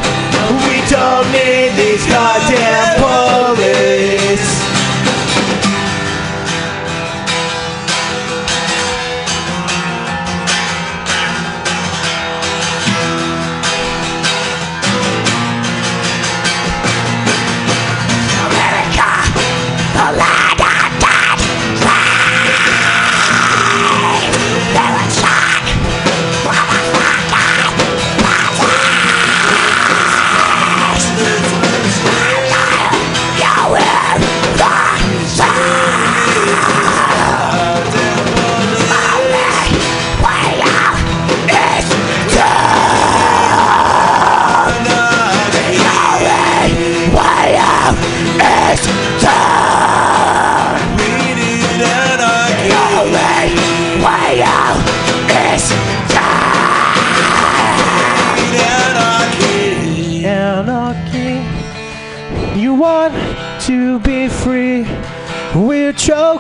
we don't need these goddamn police.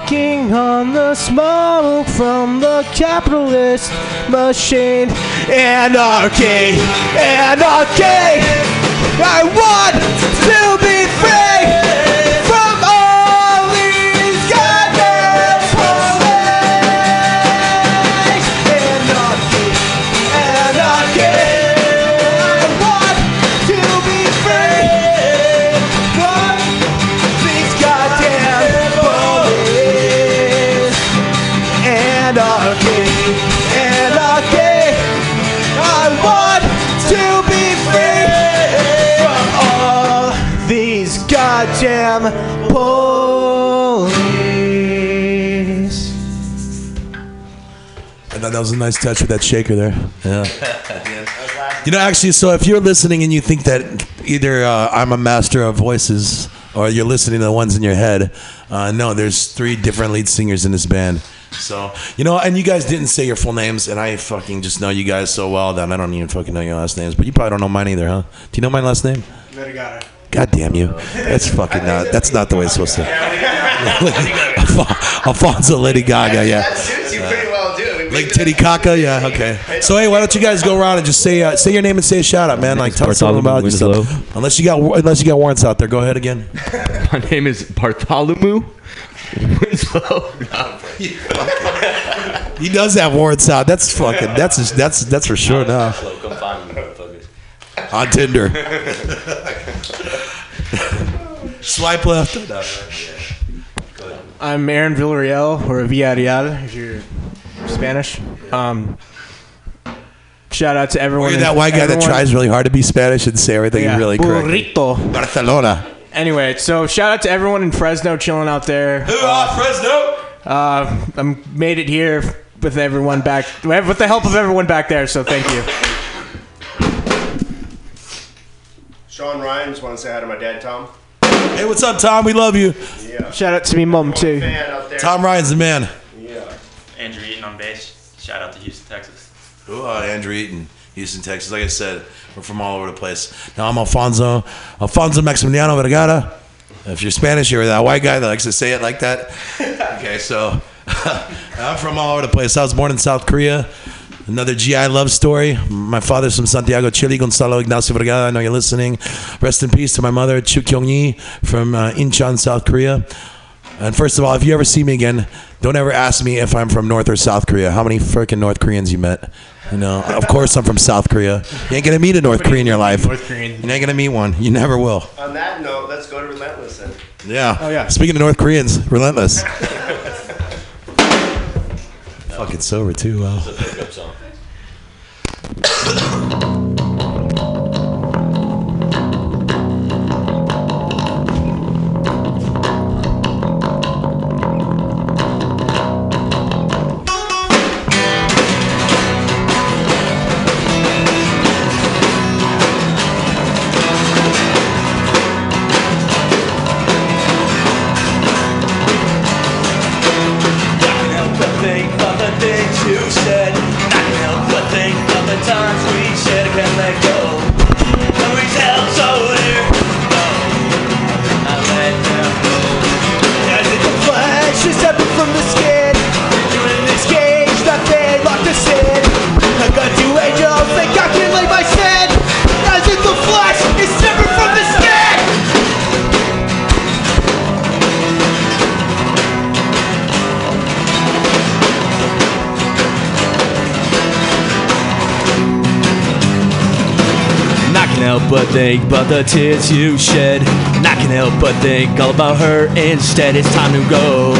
Choking on the smoke from the capitalist machine. Anarchy, anarchy. I want to be free goddamn police. I thought that was a nice touch with that shaker there. Yeah. You know, actually, so if you're listening and you think that either uh, I'm a master of voices or you're listening to the ones in your head, uh, no, there's three different lead singers in this band. So, you know, and you guys didn't say your full names, and I fucking just know you guys so well that I don't even fucking know your last names. But you probably don't know mine either, huh? Do you know my last name? God damn you. That's fucking not, that's not the way it's supposed to. Alfon- Alfonso Lady Gaga, yeah. That suits you pretty well, dude. Like Titicaca, yeah, okay. So hey, why don't you guys go around and just say uh, say your name and say a shout out, man? Like tell us something about yourself. Unless you got unless you got warrants out there, go ahead again. My name is Bartholomew Winslow. He does have warrants out. That's fucking. That's that's that's for sure now. Come find me, motherfuckers. On Tinder. Swipe left. I'm Aaron Villarreal, or Villarreal, if you're Spanish. Um, shout out to Or everyone. you're in- that white guy that everyone- tries really hard to be Spanish and say everything Yeah, really correct. burrito. Barcelona. Anyway, so shout out to everyone in Fresno chilling out there. Fresno! Uh, I'm made it here with everyone back, with the help of everyone back there. So thank you. Sean Ryan, just want to say hi to my dad, Tom. Hey, what's up, Tom? We love you. Yeah. Shout out to me mom too. Fan out there. Tom Ryan's the man. Yeah. Andrew Eaton on bass. Shout out to Houston, Texas. Oh, uh, Andrew Eaton, Houston, Texas. Like I said, we're from all over the place. Now I'm Alfonso, Alfonso Maximiliano Vergara. If you're Spanish, you're that white guy that likes to say it like that. Okay, so I'm from all over the place. I was born in South Korea. Another GI love story. My father's from Santiago, Chile, Gonzalo Ignacio Vergara. I know you're listening. Rest in peace to my mother, Chu Kyung Yi, from uh, Incheon, South Korea. And first of all, if you ever see me again, don't ever ask me if I'm from North or South Korea. How many freaking North Koreans you met? You know, of course I'm from South Korea. You ain't gonna meet a North Korean in your life. North Korean. You ain't gonna meet one. You never will. On that note, let's go to Relentless then. Yeah. Oh, yeah. Speaking of North Koreans, relentless. Fucking sober too. Wow. but think the tears you shed. And I can help but think all about her instead. It's time to go.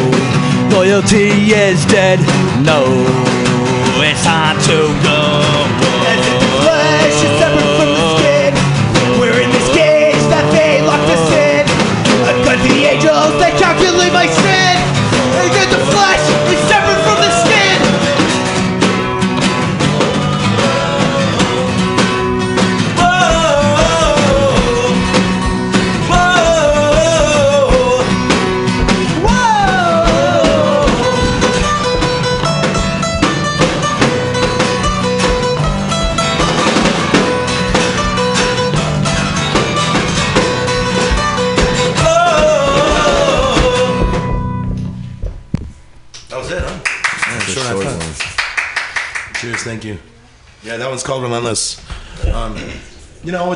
Loyalty is dead. No,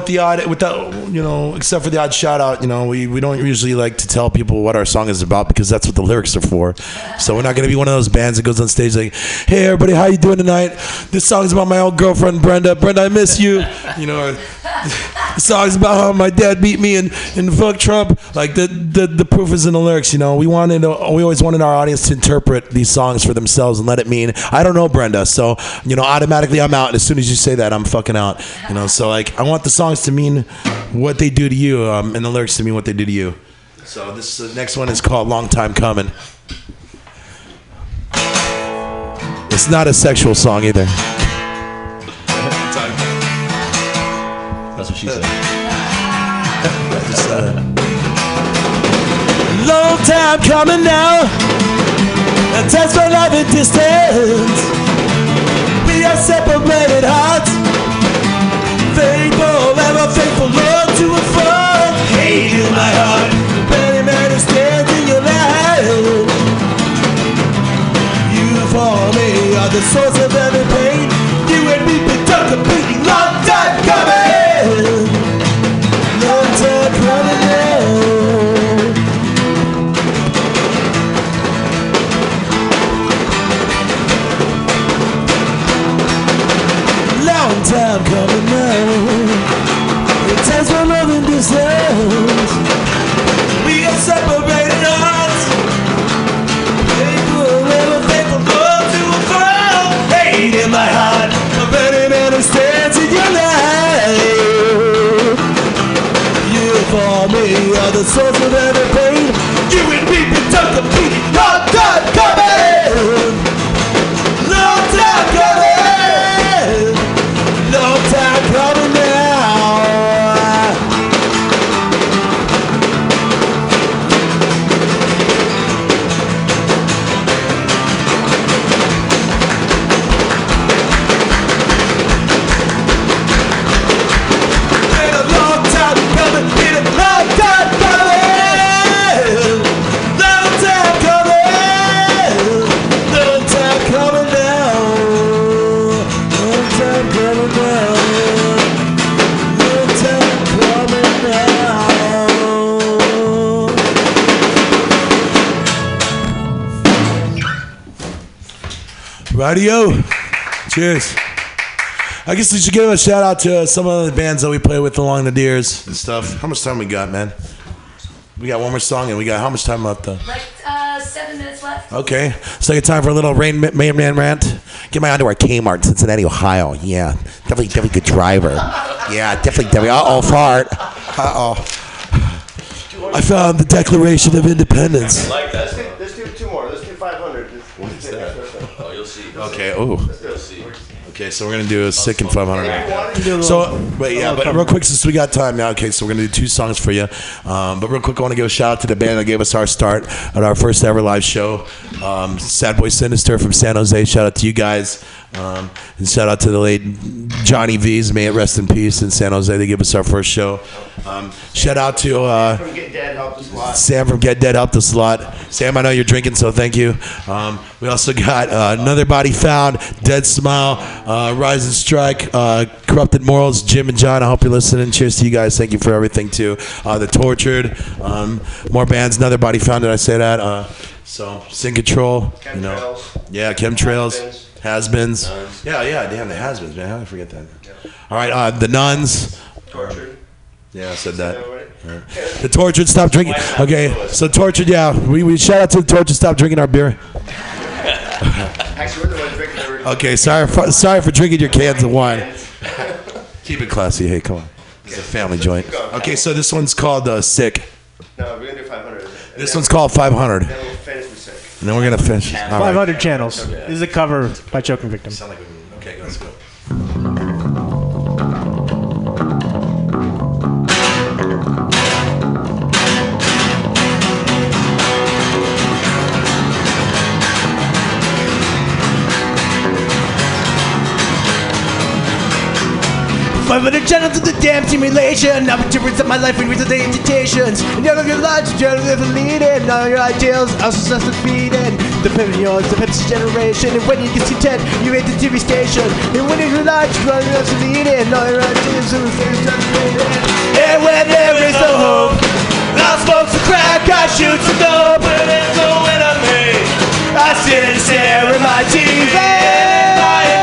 with the odd, with you know, except for the odd shout out, you know, we, we don't usually like to tell people what our song is about because that's what the lyrics are for. So we're not going to be one of those bands that goes on stage like, "Hey, everybody, how you doing tonight? This song is about my old girlfriend Brenda. Brenda, I miss you." You know, the song's about how my dad beat me and, and fuck Trump. Like the, the the proof is in the lyrics. You know, we wanted we always wanted our audience to interpret these songs for themselves and let it mean. I don't know Brenda, so you know, automatically I'm out. And as soon as you say that, I'm fucking out. You know, so like I want the songs to mean what they do to you, um, and the lyrics to mean what they do to you. So this uh, next one is called "Long Time Coming." It's not a sexual song either. That's what she said. Long time coming now. A test for love and distance. We are separated hearts. Faithful, ever faithful, Lord, to a fault. Hate in my heart. Many man who stands in your life. You for me are the source of every pain. The source of every pain. Now. Radio. Cheers. I guess we should give a shout out to some of the bands that we play with along the deers and stuff. How much time we got, man? We got one more song and we got how much time left? Though? Like uh, seven minutes left. Okay, so it's time for a little Rain Man Man rant. Get my underwear Kmart, Cincinnati, Ohio. Yeah, definitely, definitely good driver. Yeah, definitely, definitely. Uh oh, fart. Uh oh. I found the Declaration of Independence. Like that. Let's do, let's do two more. Let's do 500. What is Okay. Oh. Okay, so we're gonna do a sick and 500. So, but yeah, but real quick, since we got time now, okay, so we're gonna do two songs for you. Um, but real quick, I want to give a shout out to the band that gave us our start at our first ever live show. Um, Sad Boy Sinister from San Jose. Shout out to you guys. Um, and shout out to the late Johnny V's. May it rest in peace in San Jose. They gave us our first show. Um, shout out to uh, From Get Dead helped us a lot. Sam from Get Dead helped us a lot. Sam, I know you're drinking, so thank you. Um, we also got uh, Another Body Found, Dead Smile, uh, Rise and Strike, uh, Corrupted Morals, Jim and John. I hope you're listening. Cheers to you guys. Thank you for everything, too. Uh, the Tortured, um, more bands. Another Body Found, did I say that? Uh, so, Sin Control. You know. Yeah, Chemtrails. Has-beens. Yeah, yeah, damn, the has-beens, man. How did I forget that? All right, uh, the Nuns. Tortured. Yeah, I said that. Yeah. The tortured stop drinking. Okay, so tortured. Yeah, we, we shout out to the tortured. Stop drinking our beer. Actually, we're the ones drinking Okay, sorry for sorry for drinking your cans of wine. Keep it classy. Hey, come on. It's a family joint. Okay, so this one's called uh, Sick. No, we're gonna do 500. This one's called 500. And then we're gonna finish. All right. 500 channels. This is a cover by Choking Victim. Okay, let's go. Five hundred channels of the damn simulation. Opportunities of my life and reasons the agitations. And you're your lives, you're living leading. of your ideals are so defeated. The yours, the Pepsi generation. And when you get content, you hate the TV station. And when your lives, you're leading. All your ideals are so defeated. And when there is no hope, I smoke some crack, I shoot some dope. But there's no of me. I sit and stare at my TV.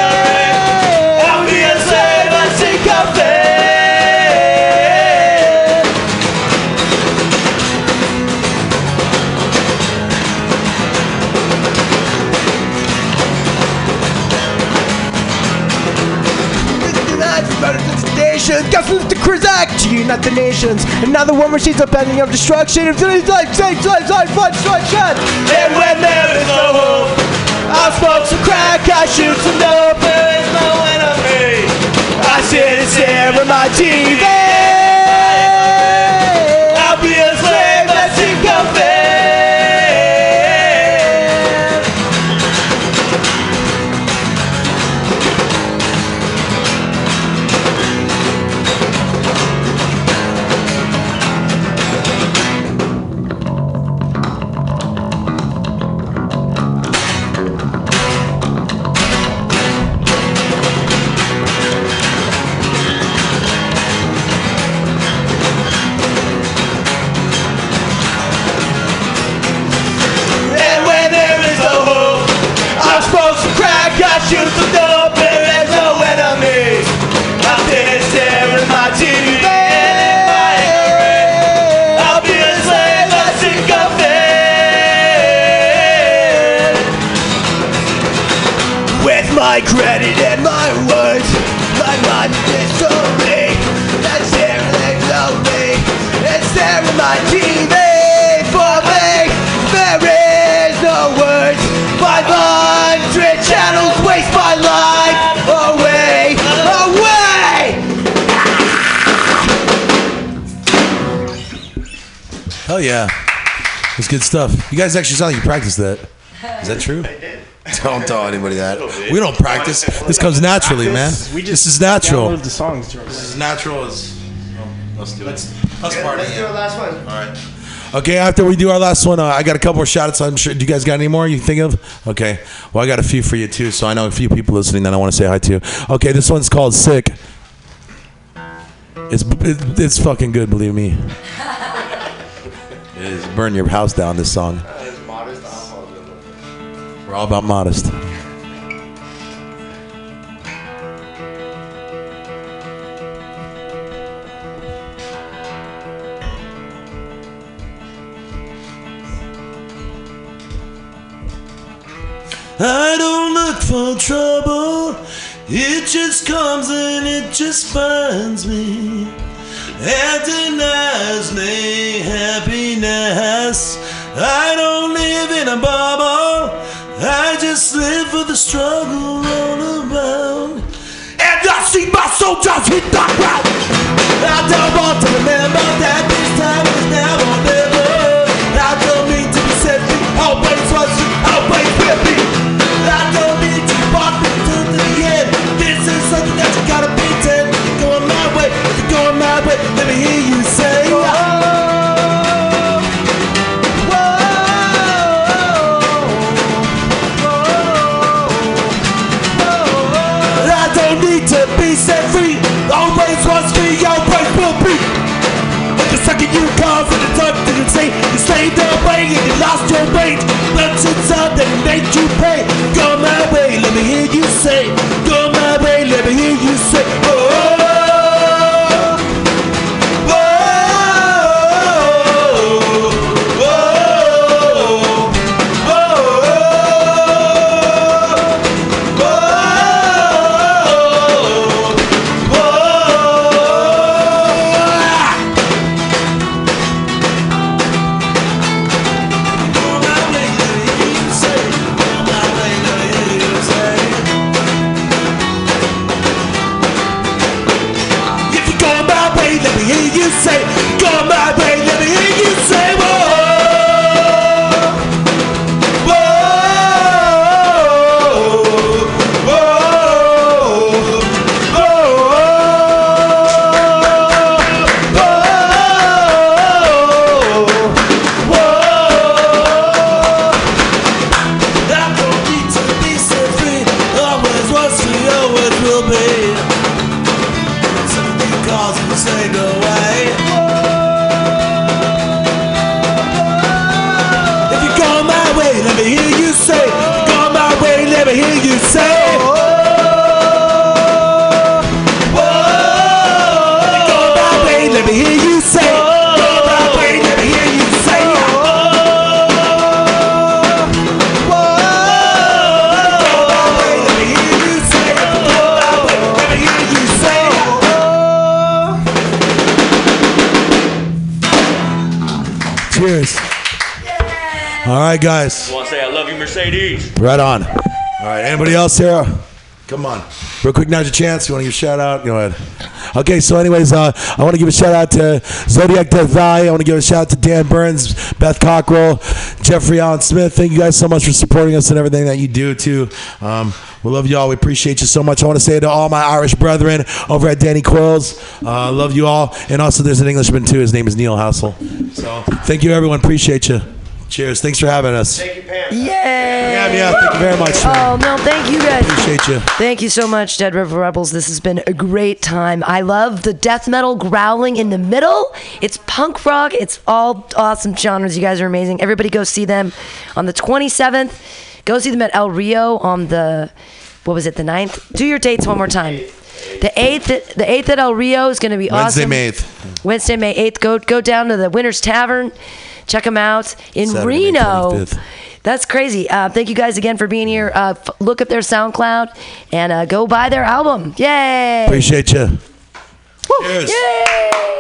Nations, got from the Krizak to unite the nations. Another war machine's a pending of destruction. If is life, safe, life, life, life. And when there is no hope, I smoke some crack, I shoot some dope. There is no enemy. I sit and stare at my TV. With my credit and my words, my mind is so big. And staring slowly, and staring my TV for me. There is no words. 500 channels waste my life away, away. Hell yeah, it's good stuff. You guys actually sound like you practiced that. Is that true? Don't tell anybody that. We don't practice. This comes naturally, man. We This is natural. download the songs. This is natural as. Let's do it. Let's Okay, party. Let's do yeah. the last one. All right. Okay, after we do our last one, uh, I got a couple more shout-outs. I'm sure. Do you guys got any more you think of? Okay. Well, I got a few for you too. So I know a few people listening that I want to say hi to. Okay, this one's called "Sick." It's it, it's fucking good, believe me. It is burn your house down. This song. We're all about modest. I don't look for trouble. It just comes and it just finds me. And denies me happiness. I don't live in a bubble. I just live for the struggle all around. And I see my soldiers hit the ground. I don't want to remember that and you lost your weight. But it's up that made you pay. Go my way, let me hear you say. Go my way, let me hear you say. All right, guys. I want to say I love you, Mercedes. Right on. All right. Anybody else here? Come on. Real quick, now's your chance. You want to give a shout out? Go ahead. Okay, so anyways, uh, I want to give a shout out to Zodiac Death Valley. I want to give a shout out to Dan Burns, Beth Cockrell, Jeffrey Allen Smith. Thank you guys so much for supporting us and everything that you do too. Um, we love you all. We appreciate you so much. I want to say to all my Irish brethren over at Danny Coyle's, uh, love you all. And also, there's an Englishman too. His name is Neil Hassel. So, thank you, everyone. Appreciate you. Cheers. Thanks for having us. Thank you, Yay! Yeah, yeah. Thank you very much. Oh no, thank you guys. Appreciate you. Thank you so much, Dead River Rebels. This has been a great time. I love the death metal growling in the middle. It's punk rock. It's all awesome genres. You guys are amazing. Everybody go see them on the 27th. Go see them at El Rio on the what was it, the 9th? Do your dates one more time. The 8th the 8th at El Rio is going to be Wednesday, awesome. May 8th. Wednesday, May 8th. Go go down to the Winter's Tavern. Check them out in Saturday, Reno. 25th. That's crazy. Uh, thank you guys again for being here. Uh, f- look up their SoundCloud and uh, go buy their album. Yay! Appreciate you. Cheers. Yay!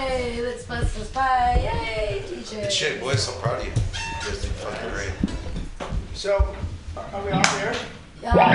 Yay! Let's bust this pie. Yay! DJ. Good shit, boys. So proud of you. You guys did fucking great. So, are we off here? Are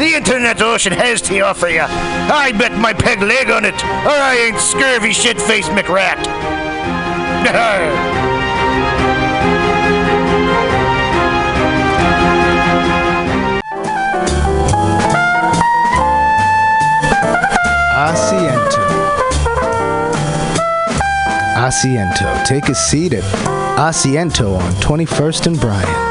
the internet ocean has to offer you. I bet my peg leg on it, or I ain't scurvy shit faced McRat. Asiento. Asiento. Take a seat at Asiento on 21st and Bryant.